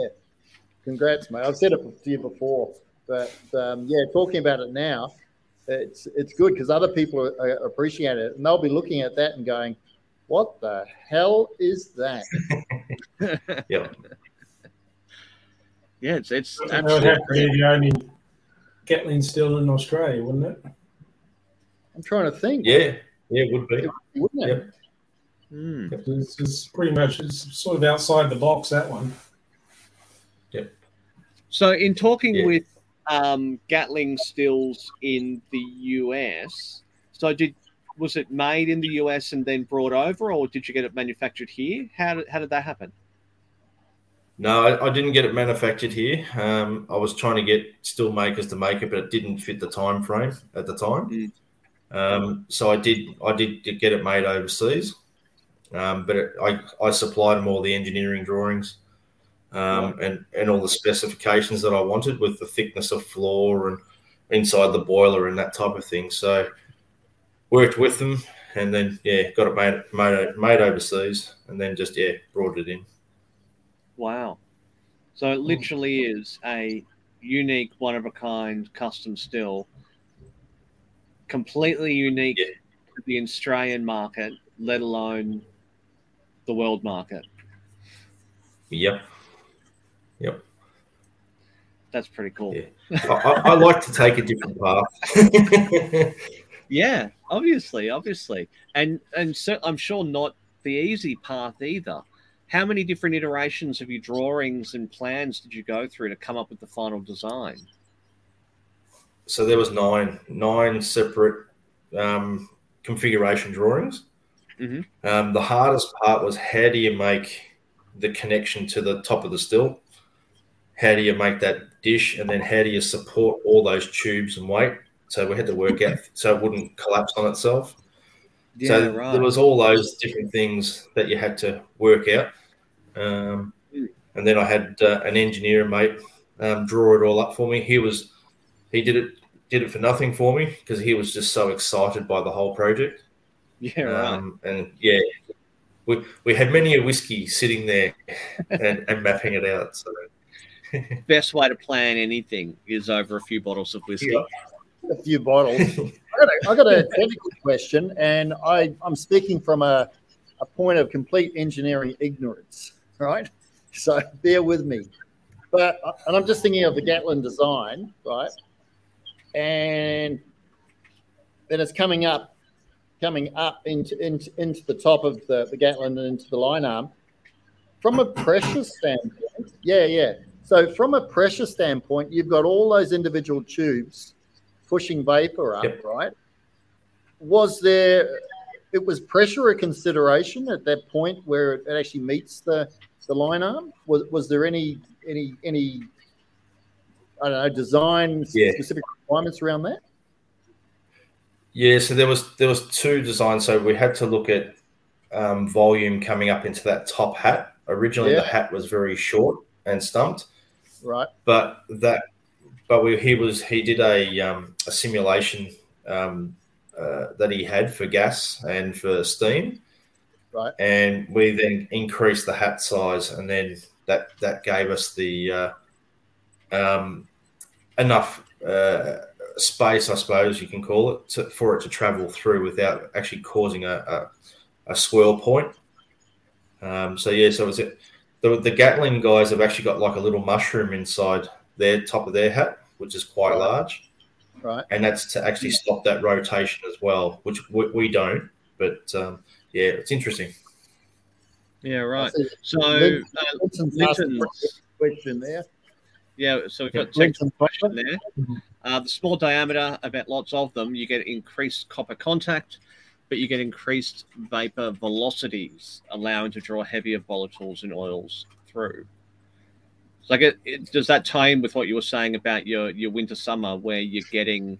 congrats, mate. I've said it to you before, but um, yeah, talking about it now, it's it's good because other people are, are appreciate it, and they'll be looking at that and going, "What the hell is that?" Yep. yeah, it's it's That would have to absolutely be the only Gatling still in Australia, wouldn't it? I'm trying to think. Yeah. Yeah, it would be. wouldn't it? Yep. Mm. It's, it's pretty much it's sort of outside the box that one. Yep. So, in talking Yeah. with um, Gatling stills in the US, so did was it made in the US and then brought over, or did you get it manufactured here? How did, how did that happen? No, I, I didn't get it manufactured here. Um, I was trying to get still makers to make it, but it didn't fit the time frame at the time. Mm. Um, so I did I did get it made overseas, um, but it, I I supplied them all the engineering drawings um, and and all the specifications that I wanted with the thickness of floor and inside the boiler and that type of thing. So worked with them and then yeah got it made made made overseas and then just yeah brought it in. Wow. So it hmm. literally is a unique, one of a kind custom still, completely unique Yeah. to the Australian market, let alone the world market. Yep. Yep. That's pretty cool. Yeah. I, I, I like to take a different path. Yeah, obviously, obviously, and and so I'm sure not the easy path either. How many different iterations of your drawings and plans did you go through to come up with the final design? so there was nine nine separate um, configuration drawings. Mhm. Um, the hardest part was how do you make the connection to the top of the still? How do you make that dish, and then how do you support all those tubes and weight? So we had to work out so it wouldn't collapse on itself. Yeah, so right. there was all those different things that you had to work out. Um, Mm. and then I had uh, an engineer mate um, draw it all up for me. He was he did it did it for nothing for me because he was just so excited by the whole project. yeah, right. Um, and yeah, we, we had many a whiskey sitting there and, and mapping it out. So Best way to plan anything is over a few bottles of whiskey. Yeah. a few bottles. I got a, I got a technical question, and I, I'm speaking from a, a point of complete engineering ignorance, right? So bear with me. But uh, and I'm just thinking of the Gatling design, right? And then it's coming up, coming up into into, into the top of the, the Gatling and into the line arm. From a pressure standpoint, yeah, yeah. So from a pressure standpoint, you've got all those individual tubes pushing vapor up, Yep. right? Was there, it was pressure a consideration at that point where it actually meets the, the line arm? Was, was there any, any, any, I don't know, design Yeah. specific requirements around that? yeah, so there was there was two designs. So we had to look at um, volume coming up into that top hat. Originally, Yeah. the hat was very short and stumped. Right. but that but we, he was he did a um, a simulation um, uh, that he had for gas and for steam. Right. and we then increased the hat size and then that that gave us the uh, um, enough uh, space i suppose you can call it to, for it to travel through without actually causing a, a, a swirl point. Um, so yeah so was it the, the Gatling guys have actually got like a little mushroom inside their top of their hat, which is quite large, Right. and that's to actually stop that rotation as well, which we, we don't. But um, yeah, it's interesting. Yeah, right. I So, Lin- uh, Linton's question there. Yeah, so we've got Linton's technical question there. Uh, the small diameter, about lots of them, you get increased copper contact, but you get increased vapor velocities, allowing to draw heavier volatiles and oils through. So, like, it, it, does that tie in with what you were saying about your your winter summer, where you're getting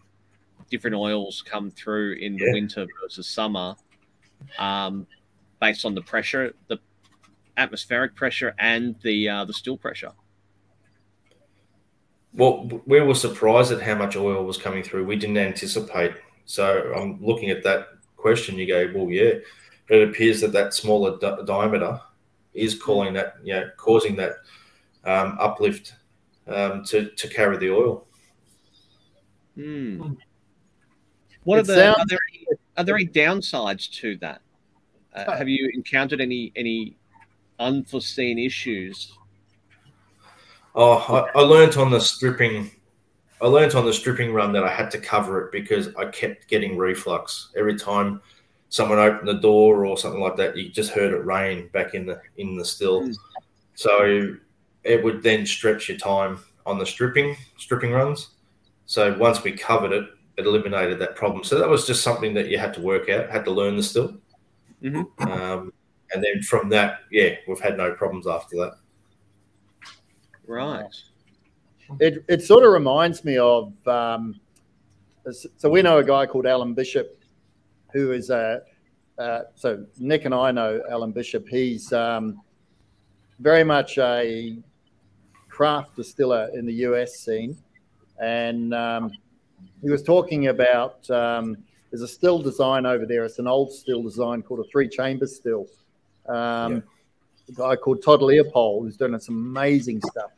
different oils come through in the Yeah. winter versus summer, um, based on the pressure, the atmospheric pressure, and the uh, the still pressure? Well, we were surprised at how much oil was coming through. We didn't anticipate. So I'm looking at that question. You go, well, yeah, it appears that that smaller di- diameter is calling that, you know, causing that um, uplift um, to to carry the oil. Hmm. What are the sounds- are there any, are there any downsides to that? Uh, have you encountered any any unforeseen issues? Oh, I, I learnt on the stripping. I learnt on the stripping run that I had to cover it because I kept getting reflux every time someone opened the door or something like that. You just heard it rain back in the in the still, Mm. so it would then stretch your time on the stripping stripping runs. So once we covered it, it eliminated that problem. So that was just something that you had to work out, had to learn the still, Mhm. um, and then from that, yeah, we've had no problems after that. Right. It it sort of reminds me of um, so we know a guy called Alan Bishop, who is a uh, so Nick and I know Alan Bishop. He's um, very much a craft distiller in the US scene, and um, he was talking about um, there's a still design over there. It's an old still design called a three chamber still. Um, Yeah. A guy called Todd Leopold who's doing some amazing stuff.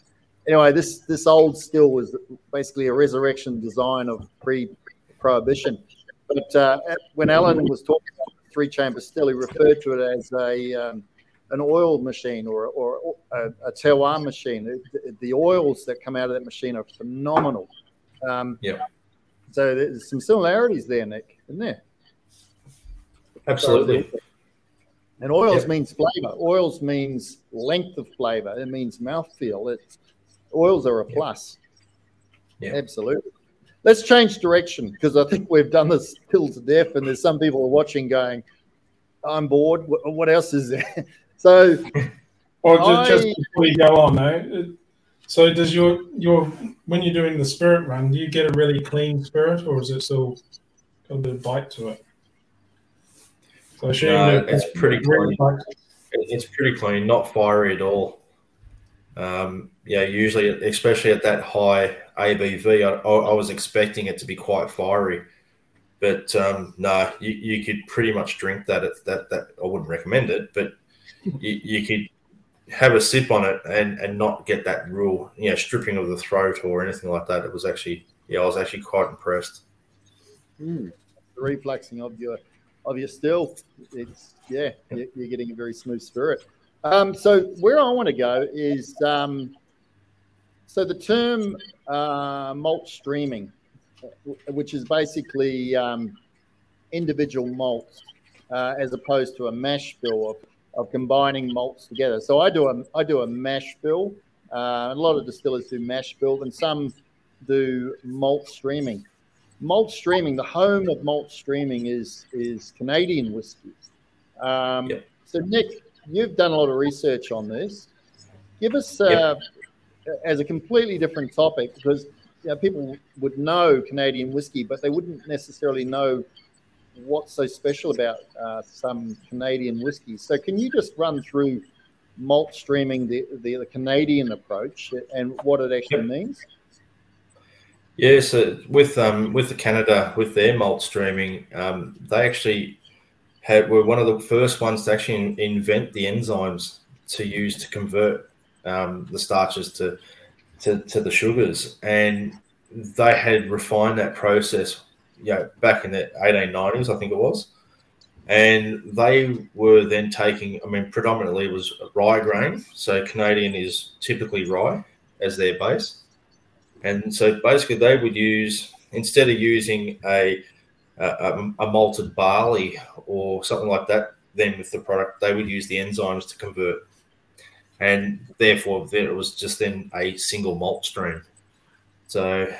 Anyway, this this old still was basically a resurrection design of pre-prohibition. But uh, when Alan was talking about the three chamber still, he referred to it as a um, an oil machine or, or a, a terroir machine. The, the oils that come out of that machine are phenomenal. Um, Yeah. So there's some similarities there, Nick, isn't there? Absolutely. And oils Yeah. means flavor. Oils means length of flavor. It means mouthfeel. It's oils are a plus. Yeah. Absolutely. Let's change direction because I think we've done this till to death, and there's some people watching going, "I'm bored. What else is there?" So Or just, just before you go on, though, so does your your when you're doing the spirit run, do you get a really clean spirit, or is it still got a bit of bite to it? So I No, it's pretty clean. bite- It's pretty clean, not fiery at all. Um, yeah, usually, especially at that high ABV, I, I I was expecting it to be quite fiery, but um, no, you, you could pretty much drink that. At that that I wouldn't recommend it, but you, you could have a sip on it and and not get that real you know stripping of the throat or anything like that. It was actually yeah, I was actually quite impressed. the refluxing of your of your still, it's yeah, you're, getting a very smooth spirit. Um, so where I want to go is um, so the term uh, malt streaming, which is basically um, individual malts uh, as opposed to a mash bill of combining malts together. So I do a I do a mash bill. Uh, a lot of distillers do mash bill, and some do malt streaming malt streaming, the home of malt streaming is is Canadian whiskey. Um, Yep. So, Nick, you've done a lot of research on this. Give us, uh, as a completely different topic, because you know, people would know Canadian whiskey, but they wouldn't necessarily know what's so special about uh, some Canadian whiskey. So, can you just run through malt streaming, the, the, the Canadian approach, and what it actually means? Yeah, so with um with the Canada with their malt streaming, um, they actually had were one of the first ones to actually invent the enzymes to use to convert um, the starches to, to to the sugars, and they had refined that process, you know, back in the eighteen nineties, I think it was, and they were then taking. I mean, predominantly it was rye grain, so Canadian is typically rye as their base and so basically, they would use instead of using a a, a malted barley or something like that, then with the product, they would use the enzymes to convert, and therefore there was just then a single malt stream. So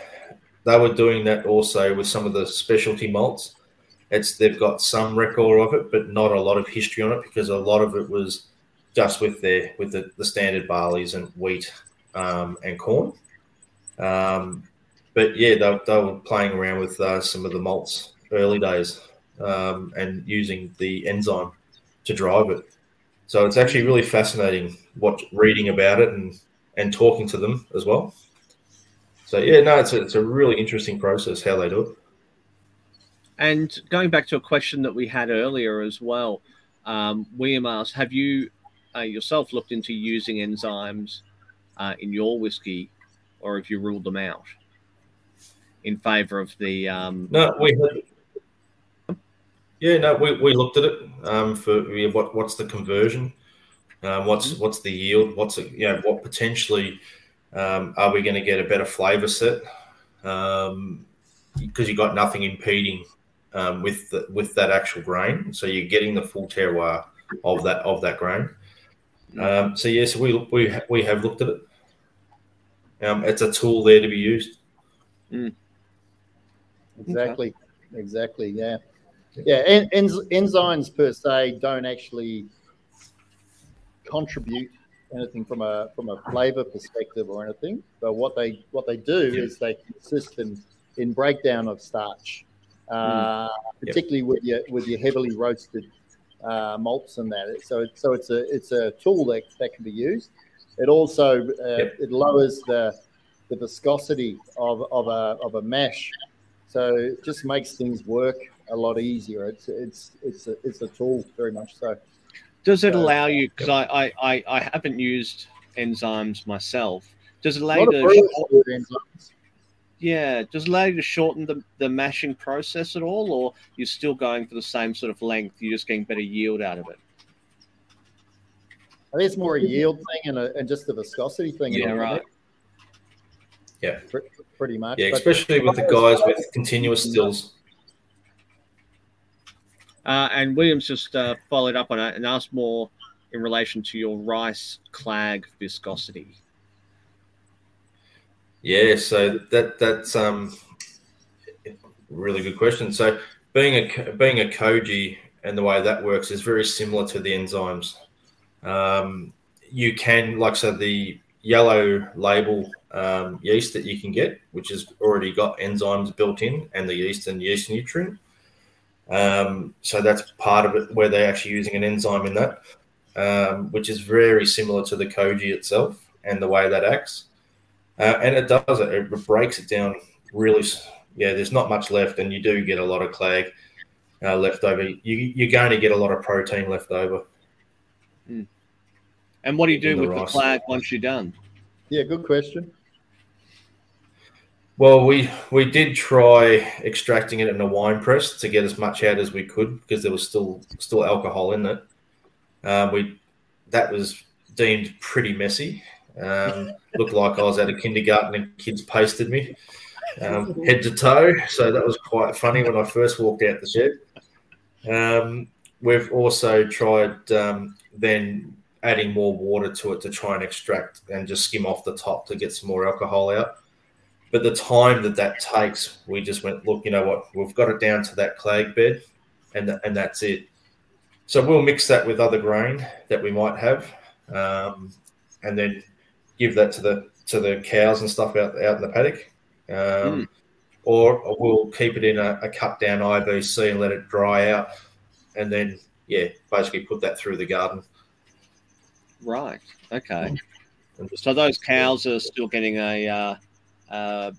they were doing that also with some of the specialty malts. It's they've got some record of it, but not a lot of history on it because a lot of it was just with their with the, the standard barleys and wheat um, and corn. Um, but yeah, they, they were playing around with uh, some of the malts early days um, and using the enzyme to drive it. So it's actually really fascinating what reading about it and and talking to them as well. So yeah, no, it's a, it's a really interesting process how they do it. And going back to a question that we had earlier as well, um, William asked, have you uh, yourself looked into using enzymes uh, in your whiskey, or have you ruled them out in favor of the? Um, No, we had. Yeah, no, we, we looked at it um, for yeah, what what's the conversion, um, what's what's the yield, what's it, you know, what potentially um, are we going to get a better flavour set? Because you've got nothing impeding um, with the, with that actual grain, so you're getting the full terroir of that of that grain. Um, so yes, we we we have looked at it. Um, it's a tool there to be used. Exactly. Exactly. Yeah. Yeah. En- enz- enzymes per se don't actually contribute anything from a from a flavor perspective or anything. But what they what they do Yeah. is they assist in in breakdown of starch, uh, Yep. particularly with your with your heavily roasted uh, malts and that. So it- so it's a it's a tool that, that can be used. It also uh, Yep. it lowers the the viscosity of, of a of a mash, so it just makes things work a lot easier. It's it's it's a, it's a tool very much so. Does it Uh, allow you? Because I, I, I, I haven't used enzymes myself. Does it allow you to? brewers. Yeah. Does it allow you to shorten the, the mashing process at all, or you're still going for the same sort of length? You're just getting better yield out of it. I think it's more a yield thing and, a, and just a viscosity thing. Yeah, isn't it? right. Yeah. Pretty much. Yeah, especially with the guys with continuous stills. Uh, and Williams just uh, followed up on it and asked more in relation to your rice clag viscosity. Yeah, so that that's um really good question. So being a being a koji and the way that works is very similar to the enzymes. Um, you can, like said, the yellow label um, yeast that you can get, which has already got enzymes built in, and the yeast and yeast nutrient. Um, so that's part of it where they're actually using an enzyme in that, um, which is very similar to the koji itself and the way that acts. Uh, and it does it. It breaks it down really. Yeah, there's not much left, and you do get a lot of clag uh, left over. You, you're going to get a lot of protein left over. And what do you do In the with the clag once you're done? yeah, good question. Well, we we did try extracting it in a wine press to get as much out as we could because there was still still alcohol in it. Um, we that was deemed pretty messy. Um, looked like I was at a kindergarten and kids pasted me um, head to toe. So that was quite funny when I first walked out the shed. Um, we've also tried um, then adding more water to it to try and extract and just skim off the top to get some more alcohol out. But the time that that takes, we just went, look, you know what? We've got it down to that clag bed, and and that's it. So we'll mix that with other grain that we might have, um, and then give that to the to the cows and stuff out out in the paddock. Um, Or we'll keep it in a, a cut down IBC and let it dry out, and then yeah, basically put that through the garden. Right. Okay. So those cows are still getting a uh, uh,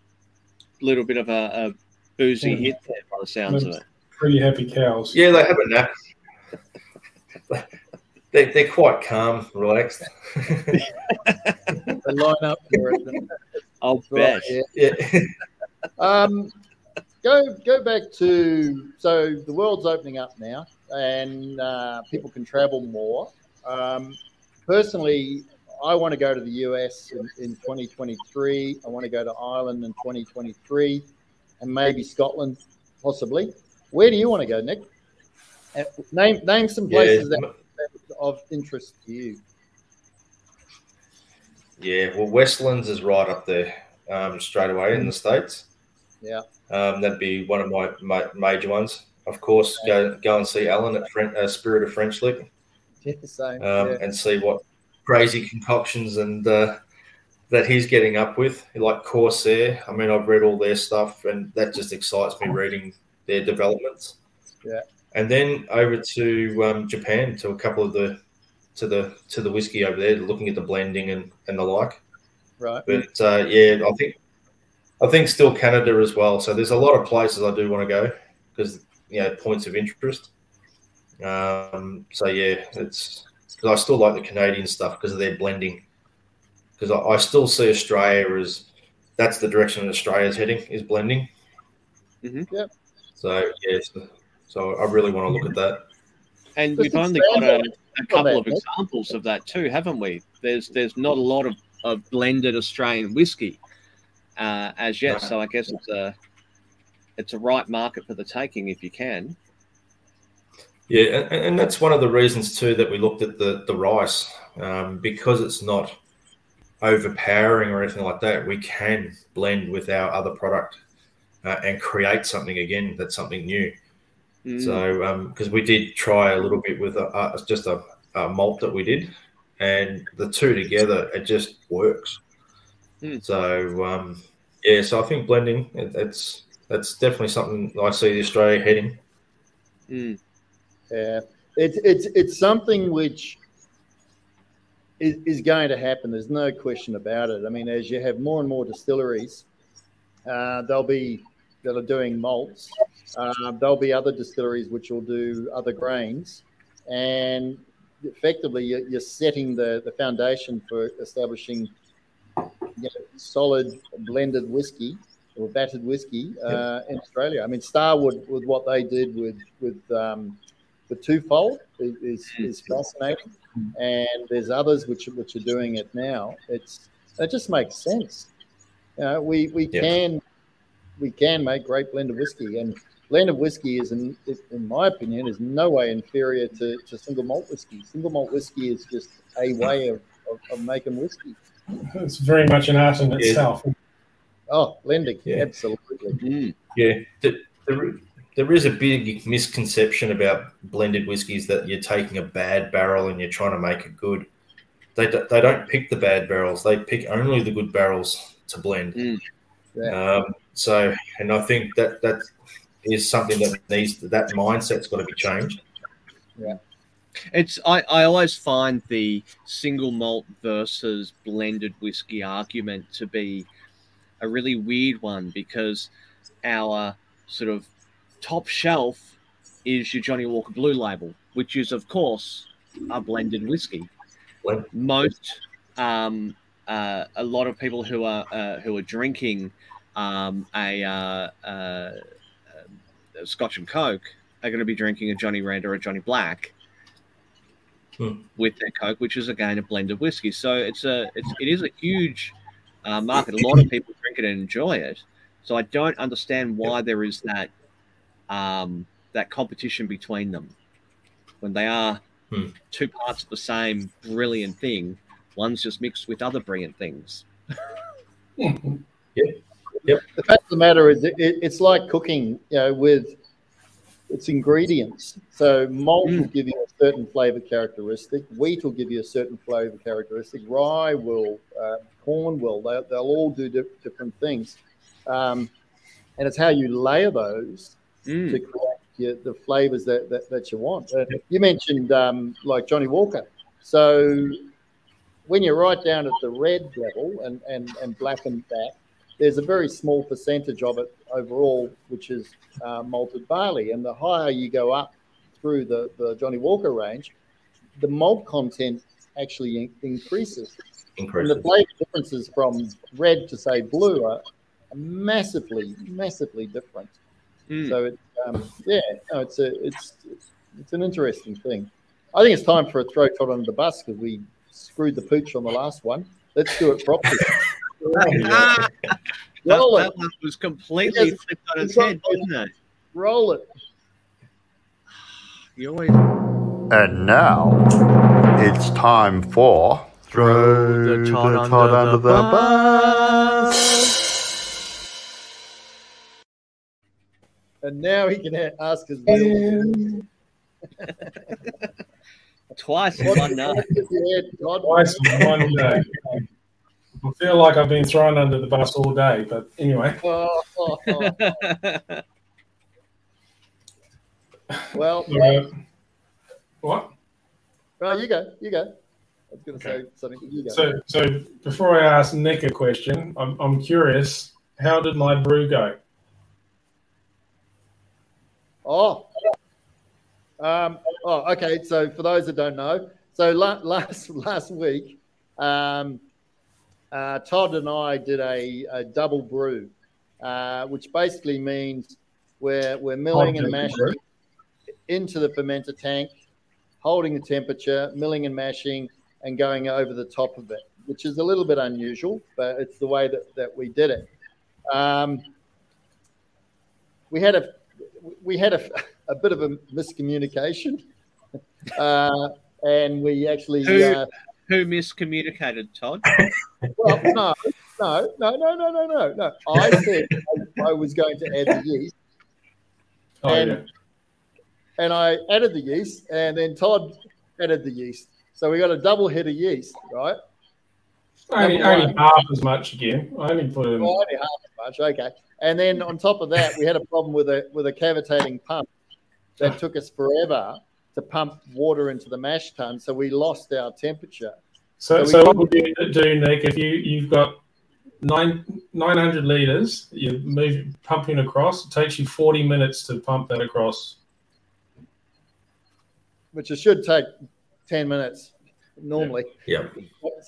little bit of a, a boozy Mm. hit there by the sounds of it. Pretty happy cows. yeah, they have a nap. They, they're quite calm, relaxed. They line up for it. I'll Right, bet. yeah. yeah. Um, go go back to so the world's opening up now, and uh, people can travel more. Um, personally, I want to go to the US in, in 2023. I want to go to Ireland in 2023, and maybe Scotland, possibly. Where do you want to go, Nick? Uh, Name name some places that, that are of interest to you. Yeah, well, Westlands is right up there um, straight away in the States. Yeah. Um, that'd be one of my, my major ones. Of course, go go and see Alan at Fren- uh, Spirit of French Lick Yeah, same. um, yeah. and see what crazy concoctions and uh, that he's getting up with, like Corsair. I mean, I've read all their stuff, and that just excites me reading their developments. Yeah. And then over to um, Japan to a couple of the to the to the whiskey over there, looking at the blending and, and the like. Right. But uh, yeah, I think I think still Canada as well. So there's a lot of places I do want to go because you know points of interest. Um, so yeah, it's because I still like the Canadian stuff because of their blending. Because I, I still see Australia as that's the direction that Australia's heading is blending. Mhm. Yep. So yeah, so, so I really want to look at that. And Just we've only got a, a couple of examples of that too, haven't we? There's there's not a lot of, of blended Australian whiskey uh, as yet, Right. so I guess it's a it's a right market for the taking if you can. Yeah, and, and that's one of the reasons too that we looked at the the rice um, because it's not overpowering or anything like that. We can blend with our other product uh, and create something again that's something new. Mm. So because we did try a little bit with a, uh, just a, a malt that we did and the two together, it just works. Hmm. So um, yeah, so I think blending it, it's that's definitely something I see the Australia heading. Mm. Yeah, it's it's it's something which is, is going to happen. There's no question about it. I mean, as you have more and more distilleries, uh, there'll be that are doing malts. Uh, there'll be other distilleries which will do other grains, and effectively you're, you're setting the, the foundation for establishing you know, solid blended whiskey or vatted whiskey uh, in Australia. I mean, Starward with what they did with with um, the twofold is, is, is fascinating, and there's others which which are doing it now. It's it just makes sense. You know, we we Yeah. can we can make great blended whiskey, and blended whiskey is, in, in my opinion, is no way inferior to, to single malt whiskey. Single malt whiskey is just a way of, of, of making whiskey. It's very much an art in itself. Oh, blending, Yeah. absolutely. Mm. Yeah, th- there, there is a big misconception about blended whiskies that you're taking a bad barrel and you're trying to make it good. They, they don't pick the bad barrels; they pick only the good barrels to blend. Mm. Yeah. Um, so, and I think that that is something that needs that mindset's got to be changed. Yeah. It's I, I always find the single malt versus blended whiskey argument to be a really weird one because our sort of top shelf is your Johnnie Walker Blue Label, which is of course a blended whiskey. Blend- Most um, uh, a lot of people who are uh, who are drinking um, a, uh, uh, uh, Scotch and Coke are going to be drinking a Johnny Red or a Johnny Black Hmm. with their Coke, which is again a blend of whiskey. So it's a it's it is a huge uh, market. A lot of people drink it and enjoy it. So I don't understand why there is that um, that competition between them when they are Hmm. two parts of the same brilliant thing. One's just mixed with other brilliant things. The fact of the matter is, it, it's like cooking, you know, with its ingredients. So malt will give you a certain flavor characteristic. Wheat will give you a certain flavor characteristic. Rye will, uh, corn will. They, they'll all do di- different things, um, and it's how you layer those Mm. to create your, the flavors that, that, that you want. Uh, you mentioned um, like Johnnie Walker. So when you're right down at the red level and, and, and black and back, there's a very small percentage of it overall, which is uh, malted barley. And the higher you go up through the, the Johnny Walker range, the malt content actually in- increases. And the flavor differences from red to say blue are massively, massively different. Mm. So it, um, yeah, no, it's a it's it's an interesting thing. I think it's time for a throw Todd under the bus because we screwed the pooch on the last one. Let's do it properly. That, Roll it, that one was completely Yes. flipped on its It's head, not- wasn't it? roll it. You always And now it's time for throw the Todd, under, the bus. And now he can ask his real twice in one night. what did you add, Todd? Twice in one day. I feel like I've been thrown under the bus all day, but anyway. Oh, oh, oh. Well, Uh, what? well, you go, you go. I was going to Okay. say something. You go. So, so before I ask Nick a question, I'm, I'm curious. How did my brew go? Oh. Um, oh, okay. So for those that don't know, so la- last last week, um, uh, Todd and I did a, a double brew, uh, which basically means we're we're milling and mashing into the fermenter tank, holding the temperature, milling and mashing, and going over the top of it, which is a little bit unusual, but it's the way that, that we did it. Um, we had a we had a, a bit of a miscommunication, uh, and we actually Who- uh, Who miscommunicated, Todd? well no no no no no no no no I said I, I was going to add the yeast Oh, And- yeah. and I added the yeast, and then Todd added the yeast. So we got a double hit of yeast, right? Only, only half as much again. I only put in. Well, only half as much, okay. And then on top of that, we had a problem with a with a cavitating pump that took us forever to pump water into the mash tun, so we lost our temperature. So, So so we- what would you do, Nick, if you you've got nine nine hundred liters, you move pumping across. It takes you forty minutes to pump that across. which it should take 10 minutes normally. Yeah.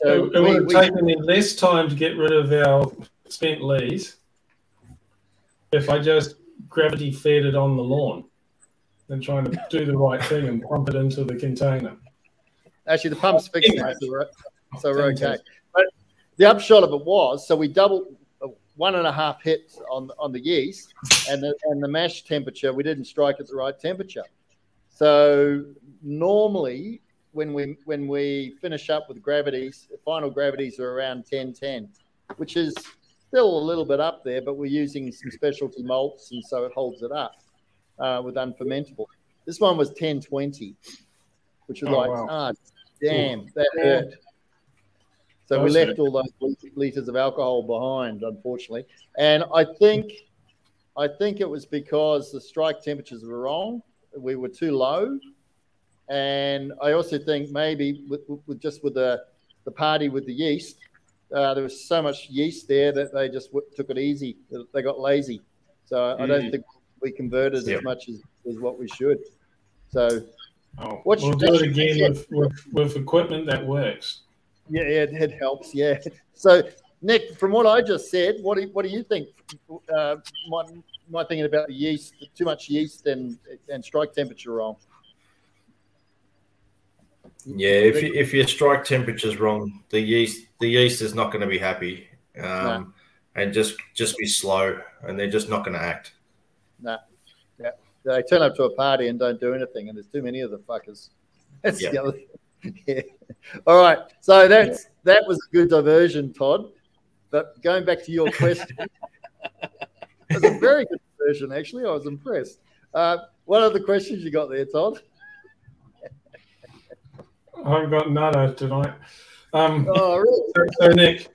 So it, it we- would have we- taken me less time to get rid of our spent lees if I just gravity fed it on the lawn than trying to do the right thing and pump it into the container. actually, the pump's fixed now, so we're, so we're okay. But the upshot of it was, so we doubled uh, one and a half hits on on the yeast, and the and the mash temperature we didn't strike at the right temperature. So normally, when we when we finish up with gravities, final gravities are around 1010, which is still a little bit up there, but we're using some specialty malts, and so it holds it up uh, with unfermentable. This one was 1020, which was Oh, like, wow. ah, damn, that hurt. So we left all those liters of alcohol behind, unfortunately. And I think, I think it was because the strike temperatures were wrong. We were too low, and I also think maybe with, with just with the the party with the yeast, uh, there was so much yeast there that they just w- took it easy. They got lazy. So I don't Mm. think we converted Yep. as much as, as what we should. So Oh, What we'll you- do it again yeah. with, with, with equipment that works. Yeah, yeah, it, it helps. Yeah. So, Nick, from what I just said, what do you, what do you think? Uh, my, my thinking about the yeast, too much yeast and and strike temperature wrong. Yeah, if you, if your strike temperature's wrong, the yeast the yeast is not going to be happy, um, No. and just just be slow, and they're just not going to act. They turn up to a party and don't do anything, and there's too many of the fuckers. That's the Yeah. other yeah. All right. So that's that was a good diversion, Todd. But going back to your question, it was a very good diversion. Actually, I was impressed. Uh, what other questions you got there, Todd? I've got nada tonight. Um, Oh, really? so, so Nick,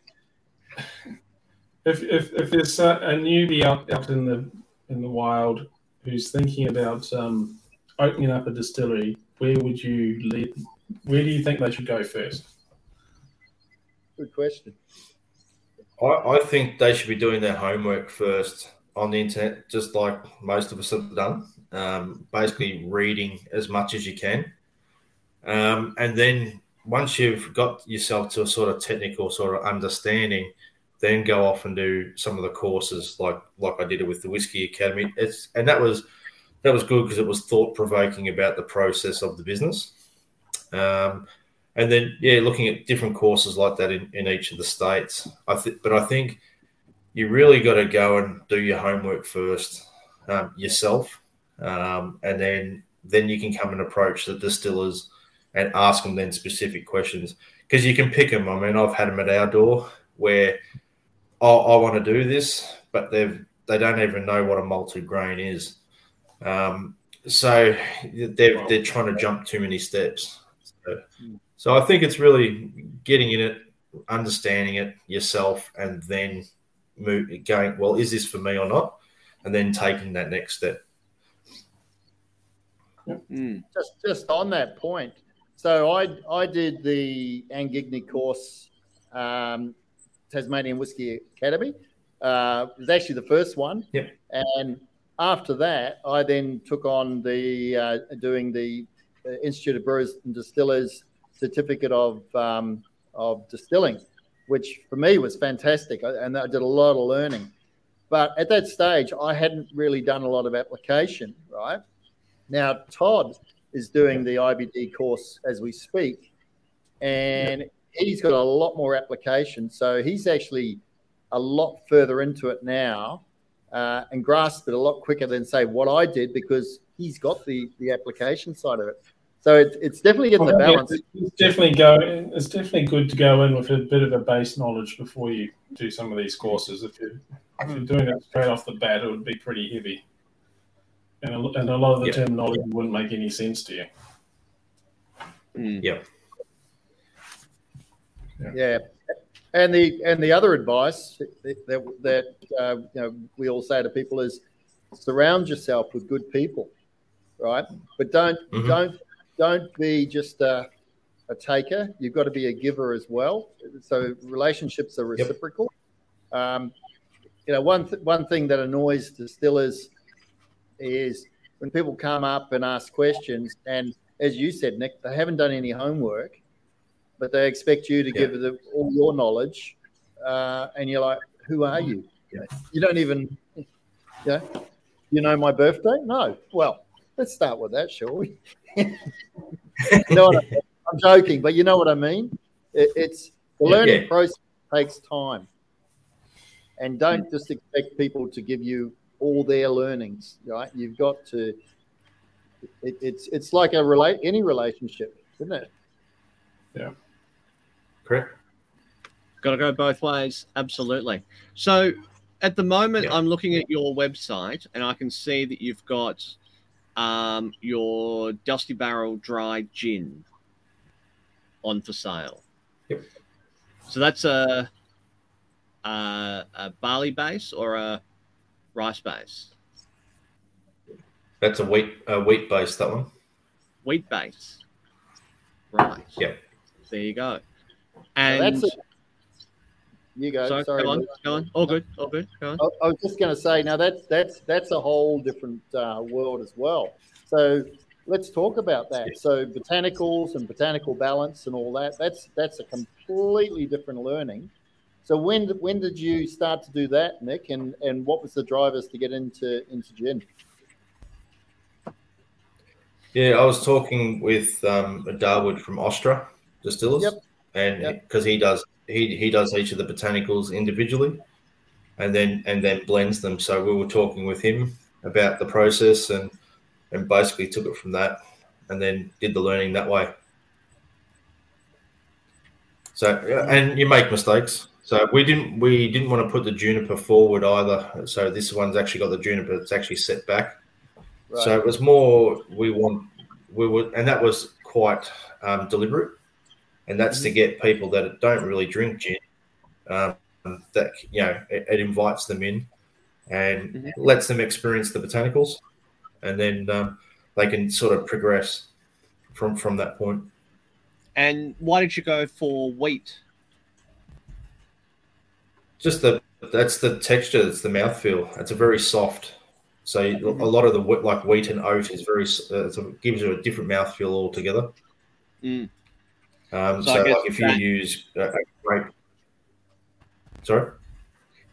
if, if, if there's a, a newbie out, out in the in the wild who's thinking about um, opening up a distillery, where would you lead? Where do you think they should go first? Good question. I, I think they should be doing their homework first on the internet, just like most of us have done. Um, basically, reading as much as you can, um, and then once you've got yourself to a sort of technical sort of understanding, then go off and do some of the courses, like like I did it with the Whiskey Academy. It's and that was that was good because it was thought provoking about the process of the business. Um, and then yeah, looking at different courses like that in, in each of the states. I think, but I think you really got to go and do your homework first um, yourself, um, and then then you can come and approach the distillers and ask them then specific questions because you can pick them. I mean, I've had them at our door where oh, I want to do this, but they've they don't even know what a malted grain is. Um, so they're they're trying to jump too many steps. So, so I think it's really getting in it, understanding it yourself, and then move, going. Well, is this for me or not? And then taking that next step. Mm. just just on that point so i i did the angigny course um, tasmanian whiskey academy. Uh, it was actually the first one. Yep. and after that i then took on the uh, doing the uh, institute of brewers and distillers certificate of um, of distilling which for me was fantastic. And i did a lot of learning. But at that stage i hadn't really done a lot of application right? Now, Todd is doing the IBD course as we speak, and he's got a lot more application. So he's actually a lot further into it now uh, and grasped it a lot quicker than, say, what I did because he's got the, the application side of it. So it, it's definitely getting the Well, balance. It's definitely go. It's definitely good to go in with a bit of a base knowledge before you do some of these courses. If you're, if you're doing it straight off the bat, it would be pretty heavy, and a, and a lot of the Yeah. terminology wouldn't make any sense to you. Mm. Yep. Yeah. yeah. And the and the other advice that that uh, you know we all say to people is surround yourself with good people, right? But don't Mhm. don't don't be just a, a taker. You've got to be a giver as well. So relationships are Yep. reciprocal. Um, you know, one th- one thing that annoys distillers is when people come up and ask questions, and as you said, Nick, they haven't done any homework, but they expect you to Yeah. give them all your knowledge, uh, and you're like, "Who are you? Yeah. You don't even, you know, you know my birthday? No. Well, let's start with that, shall we? what I, I'm joking, but you know what I mean. It, it's the learning yeah. process takes time, and don't just expect people to give you all their learnings. Right? You've got to. It, it's it's like a relate any relationship, isn't it? Yeah. Correct. Got to go both ways. Absolutely. So at the moment, Yeah. I'm looking at your website and I can see that you've got um, your Dusty Barrel Dry Gin on for sale. Yep. So that's a, a, a barley base or a rice base? That's a wheat a wheat base. That one. Wheat base. Right. Yep. There you go. Now, And that's it. You go. sorry, Sorry, go on, go on. All good, all good. Go on. I, I was just going to say now that's that's that's a whole different uh, world as well. So let's talk about that. So botanicals and botanical balance and all that. That's that's a completely different learning. So when when did you start to do that, Nick? And and what was the drivers to get into into gin? Yeah, I was talking with um, Darwood from Ostra Distillers, Yep. and Yep. because he does he he does each of the botanicals individually, and then and then blends them. So we were talking with him about the process and and basically took it from that, and then did the learning that way. So and you make mistakes. So we didn't we didn't want to put the juniper forward either. So this one's actually got the juniper. It's actually set back. Right. So it was more we want we would, and that was quite um, deliberate, and that's to get people that don't really drink gin. Um, that you know, it, it invites them in and Mhm. lets them experience the botanicals, and then um, they can sort of progress from from that point. And why did you go for wheat? Just the that's the texture, it's the mouthfeel. It's a very soft. So you- a lot of the wheat- like wheat and oat is very uh, it gives you a different mouthfeel altogether. Mm. Um, So so, like if you that- use a, a grape, sorry,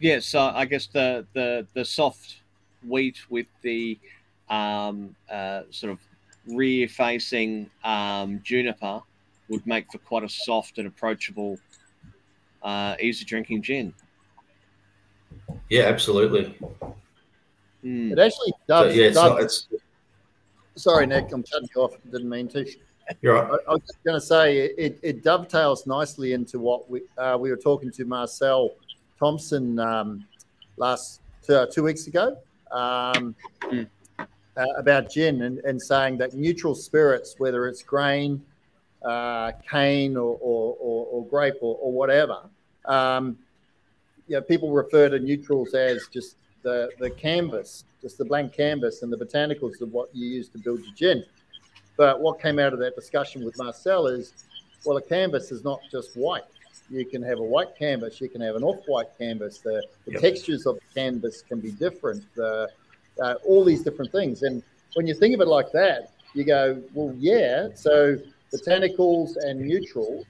Yeah, so I guess the the the soft wheat with the um, uh, sort of rear facing um, juniper would make for quite a soft and approachable, uh, easy drinking gin. Yeah, absolutely. Mm. it actually So, does. yeah, it's does- not, it's sorry, Nick, I'm cutting you off. Didn't mean to. you're right. I, I was just going to say it, it dovetails nicely into what we uh, we were talking to Marcel Thompson um, last uh, two weeks ago um, Mm. uh, about gin and, and saying that neutral spirits, whether it's grain, uh, cane, or, or, or, or grape, or, or whatever, um, you know, people refer to neutrals as just the, the canvas, just the blank canvas, and the botanicals of what you use to build your gin. But what came out of that discussion with Marcel is, well, a canvas is not just white. You can have a white canvas, you can have an off-white canvas. The, the Yep. textures of the canvas can be different. The, uh, all these different things. And when you think of it like that, you go, well, yeah. So botanicals and neutrals,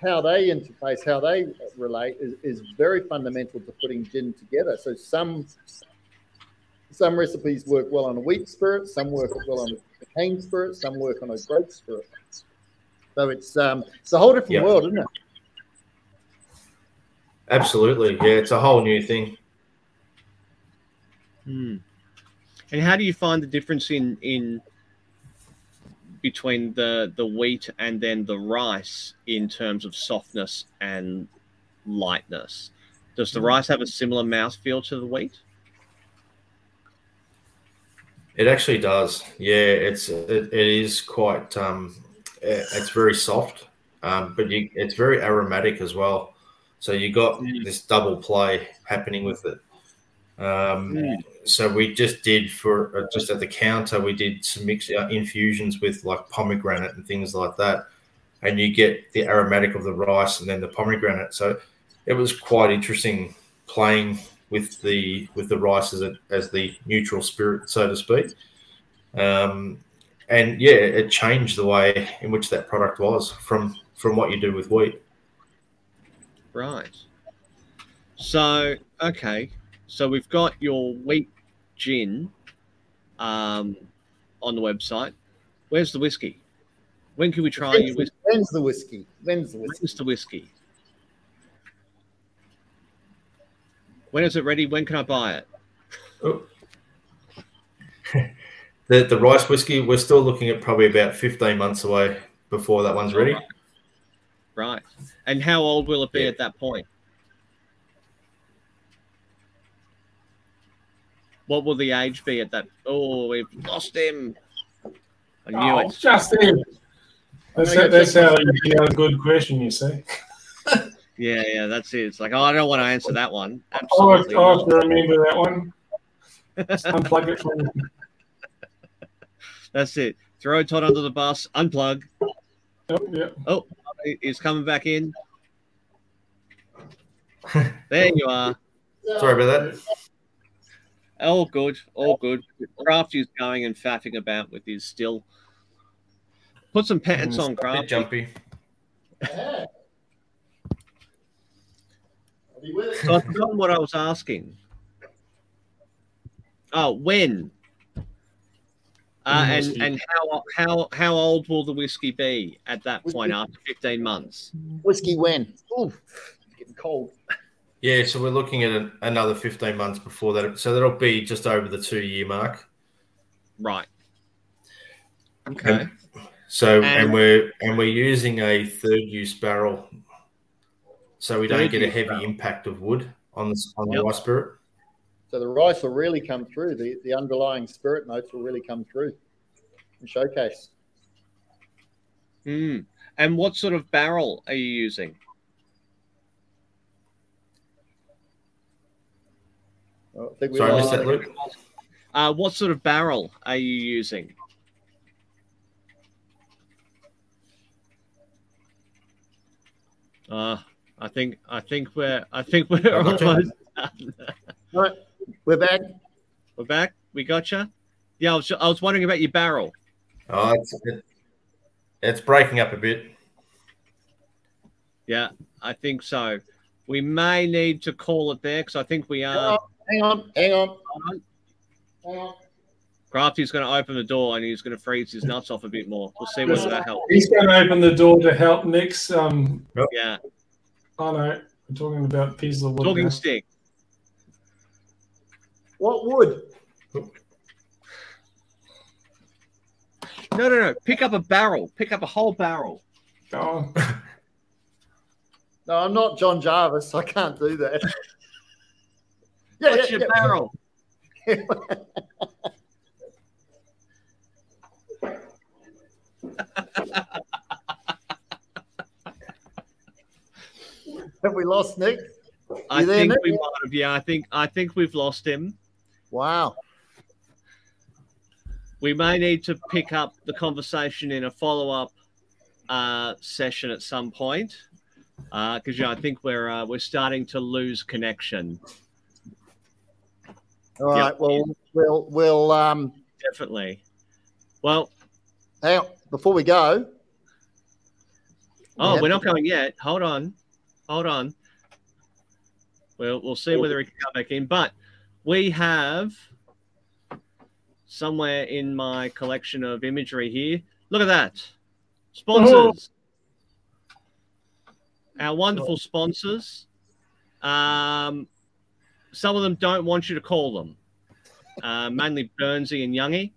how they interface, how they relate, is, is very fundamental to putting gin together. So some some recipes work well on a wheat spirit, some work well on a cane spirit, some work on a grape spirit. So it's um, it's a whole different Yeah. world, isn't it? Absolutely, yeah, it's a whole new thing. Mm. And how do you find the difference in in between the the wheat and then the rice in terms of softness and lightness? Does the rice have a similar mouthfeel to the wheat? It actually does. Yeah, it's it, it is quite. Um, it- it's very soft, um, but you, it's very aromatic as well. So you got Mm. this double play happening with it. Um, Mm. So we just did for uh, just at the counter, we did some mix uh, infusions with like pomegranate and things like that, and you get the aromatic of the rice and then the pomegranate. So it was quite interesting playing with the with the rice as, a, as the neutral spirit, so to speak. Um, and yeah, it changed the way in which that product was from from what you do with wheat. Right. So, okay. So we've got your wheat gin um, on the website. Where's the whiskey? When can we try your whiskey? When's the whiskey? When's the whiskey? When's the whiskey? When is it ready? When can I buy it? The the rice whiskey, we're still looking at probably about fifteen months away before that one's ready. Right. And how old will it be Yeah. at that point? What will the age be at that? Oh, we've lost him. I knew Oh, it. just in. That's, I'm that's how you get a good question, you see. Yeah, yeah, that's it. It's like, oh, I don't want to answer that one. I have, Absolutely. I have to remember that one. Unplug it from. That's it. Throw Todd under the bus. Unplug. Oh, yeah. He- He's coming back in. There you are. Sorry about that. All good. All good. Crafty's going and faffing about with his still. Put some pants mm, on, A bit Crafty. jumpy. Yeah. I'll be with it. So I've forgotten what I was asking. Oh, when? Uh, mm, and and how how how old will the whiskey be at that point after fifteen months? Whiskey when? Ooh, it's getting cold. Yeah, so we're looking at an, another 15 months before that. So that'll be just over the two year mark. Right. Okay. And- So And- and, we're and we're using a third use barrel, so we don't get a heavy barrel. impact of wood on the on Yep. the rice spirit. So the rice will really come through. The, the underlying spirit notes will really come through and showcase. Hmm. And what sort of barrel are you using? I think we Sorry, I lost missed that. Luke. Uh, what sort of barrel are you using? Uh, I think I think we're I think we're I almost done. Right, we're back. We're back. We got you. Yeah, I was, I was wondering about your barrel. Oh, it's, it's breaking up a bit. Yeah, I think so. We may need to call it there because I think we are. Hang on, hang on, hang on. Crafty's going to open the door and he's going to freeze his nuts off a bit more. We'll see whether that helps. He's going to open the door to help Nick's. Um, Yeah, oh no, we're talking about pieces of wood. talking now. stick. What wood? No, no, no. Pick up a barrel. Pick up a whole barrel. Oh, No, I'm not John Jarvis. I can't do that. yeah, What's yeah, your barrel? Have we lost Nick? I there, think Nick? we might have. Yeah, I think I think we've lost him. Wow. We may need to pick up the conversation in a follow-up uh, session at some point because yeah, I think we're uh, we're starting to lose connection. All Yeah. right. Well, we'll we'll um Definitely. Well, hang on. before we go. oh, Yep. we're not going yet. Hold on, hold on. We'll we'll see whether he can come back in. But we have somewhere in my collection of imagery here. Look at that. Sponsors. Our wonderful sponsors. Um, some of them don't want you to call them. Uh, mainly Burnsy and Youngie.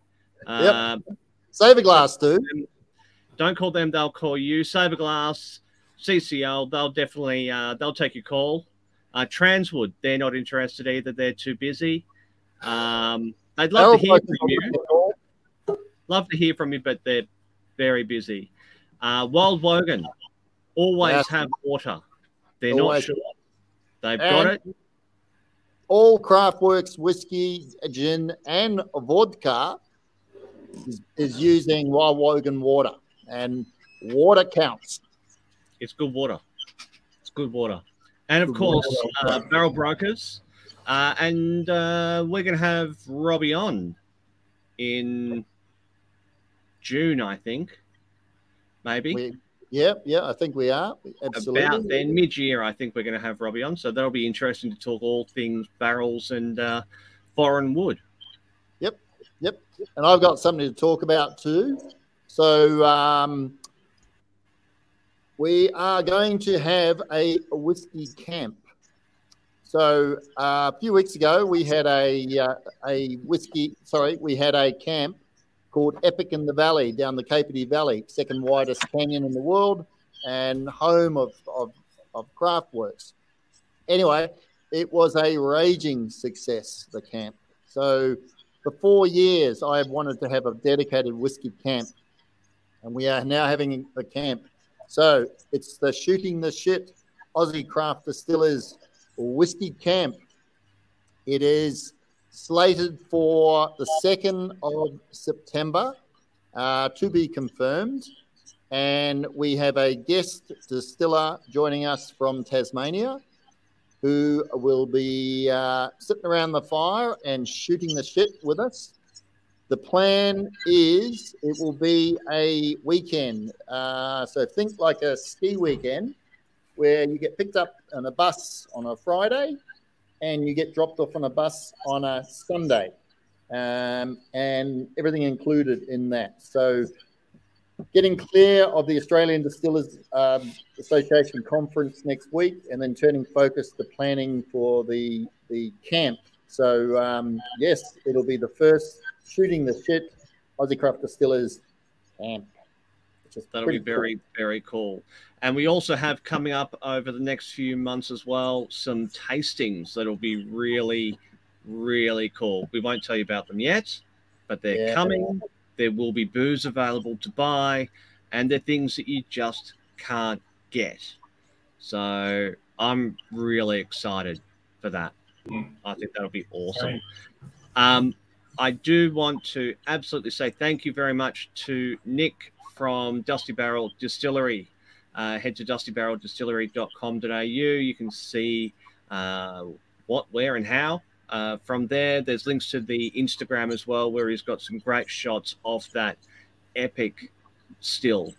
Uh, Save a glass, dude. Don't call them; they'll call you. Saverglass, CCL, they'll definitely uh, they'll take your call. Uh, Transwood, they're not interested either; they're too busy. Um, they'd love to hear from you. on the call. Love to hear from you, but they're very busy. Uh, Wild Wogan, always have water. They're Always. not sure. They've got it. All Craftworks whiskey, gin, and vodka is, is using Wild Wogan water, and water counts. It's good water. It's good water. And of Good course, uh, Barrel Brokers. Uh, and uh, we're going to have Robbie on in June, I think. Maybe. We, yeah, yeah, I think we are absolutely. About then, mid year, I think we're going to have Robbie on. So that'll be interesting to talk all things barrels and uh, foreign wood. Yep. Yep. And I've got something to talk about too. So um, we are going to have a whiskey camp. So uh, a few weeks ago, we had a uh, a whiskey. Sorry, we had a camp called Epic in the Valley down the Capertee Valley, second widest canyon in the world, and home of of, of Craftworks. Anyway, it was a raging success. The camp. So for four years, I have wanted to have a dedicated whiskey camp, and we are now having a camp. So it's the shooting the shit Aussie craft distillers whiskey camp. It is slated for the second of September, uh, to be confirmed, and we have a guest distiller joining us from Tasmania who will be uh, sitting around the fire and shooting the shit with us. The plan is it will be a weekend. Uh, so think like a ski weekend where you get picked up on a bus on a Friday and you get dropped off on a bus on a Sunday. Um, and everything included in that. So getting clear of the Australian Distillers um, Association conference next week, and then turning focus to planning for the the camp. So um, yes, it'll be the first shooting the shit Aussie Craft Distillers camp. Which is That'll be pretty cool. very, very cool. And we also have coming up over the next few months as well some tastings that'll be really, really cool. We won't tell you about them yet, but they're Yeah. coming. There will be booze available to buy, and they're things that you just can't get. So I'm really excited for that. Mm. I think that'll be awesome. Um, I do want to absolutely say thank you very much to Nick from Dusty Barrel Distillery. Uh, head to dustybarreldistillery.com.au. You can see uh, what, where, and how. Uh, from there, there's links to the Instagram as well, where he's got some great shots of that epic still.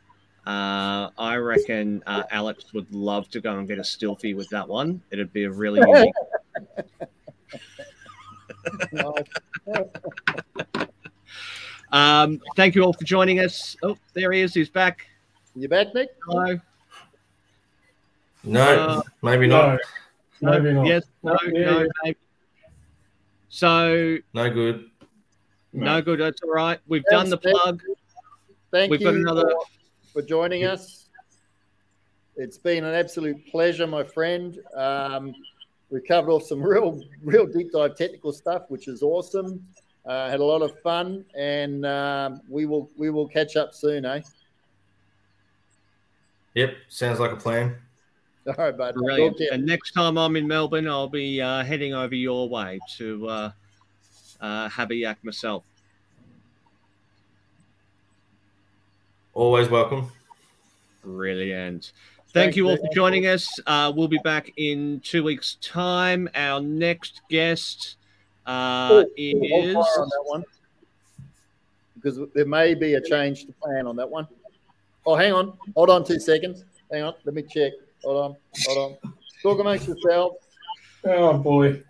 Uh, I reckon uh, Alex would love to go and get a stilfie with that one. It'd be a really unique Um, thank you all for joining us. Oh, there he is. He's back. You back, Nick? Hello. No, Uh, maybe No, not. maybe not. Yes. No. Yeah, no. yeah. maybe. So No good. no good. That's all right. We've done the plug. Thank We've you got another. for, for joining us. It's been an absolute pleasure, my friend. Um, we covered off some real, real deep dive technical stuff, which is awesome. Uh, had a lot of fun, and um, we will we will catch up soon, eh? Yep, sounds like a plan. All right, bud. Brilliant. Talk to you. And next time I'm in Melbourne, I'll be uh, heading over your way to uh, uh, have a yak myself. Always welcome. Brilliant. Thank Thanks, you all for joining us. Uh, we'll be back in two weeks' time. Our next guest uh, Oh, is. on that one because there may be a change to plan on that one. Oh, hang on. Hold on two seconds. Hang on. Let me check. Hold on. Hold on. Talk amongst yourselves. Oh boy.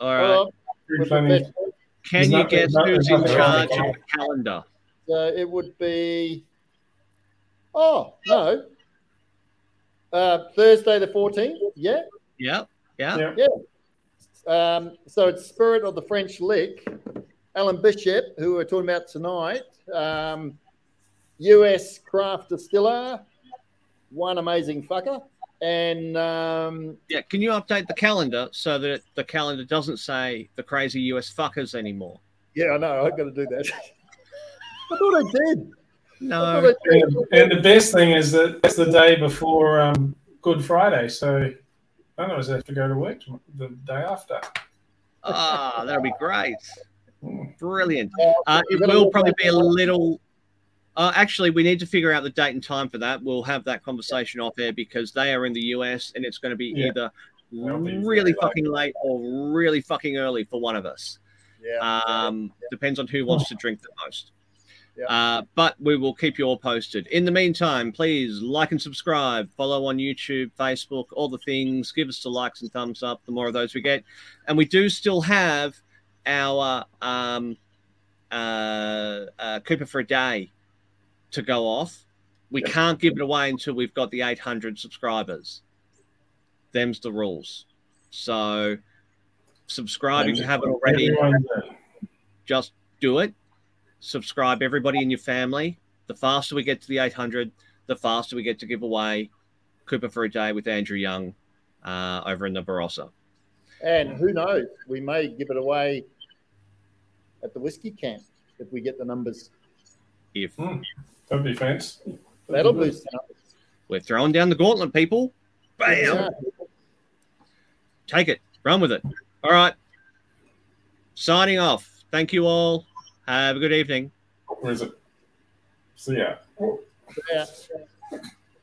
All Hold right. on. Pretty We're funny. professional. Can you guess who's in charge of the calendar? So it would be. Oh no. Uh, Thursday the fourteenth. Yeah. Yeah. Yeah. Yeah. Um, so it's Spirit of the French Lick. Alan Bishop, who we're talking about tonight, um, US craft distiller, one amazing fucker, and um, Yeah. Can you update the calendar so that the calendar doesn't say the crazy US fuckers anymore? yeah, I know I've got to do that. I thought I did. No. And, and the best thing is that it's the day before um, Good Friday, so I don't have to go to work the day after. Ah, that'll be great. Mm. Brilliant. Oh, Uh, it will probably be a little. Uh, actually, we need to figure out the date and time for that. We'll have that conversation off air because they are in the US and it's going to be Yeah. either be really very late. fucking late or really fucking early for one of us. Yeah. Um, depends on who wants to drink the most. Yeah. Uh, but we will keep you all posted. In the meantime, please like and subscribe, follow on YouTube, Facebook, all the things. Give us the likes and thumbs up. The more of those we get, and we do still have our um, uh, uh, Cooper for a day to go off. We can't give it away until we've got the 800 subscribers. Them's the rules. So subscribe if you haven't already just do it. Subscribe everybody in your family. The faster we get to the 800, the faster we get to give away Cooper for a day with Andrew Young uh, over in the Barossa. And who knows? We may give it away at the whiskey camp if we get the numbers. If that'd be fancy. That'll boost the numbers. we're throwing down the gauntlet, people, bam, Yeah. take it, run with it. All right. Signing off. Thank you all. Have a good evening. Where is it? See ya. Yeah.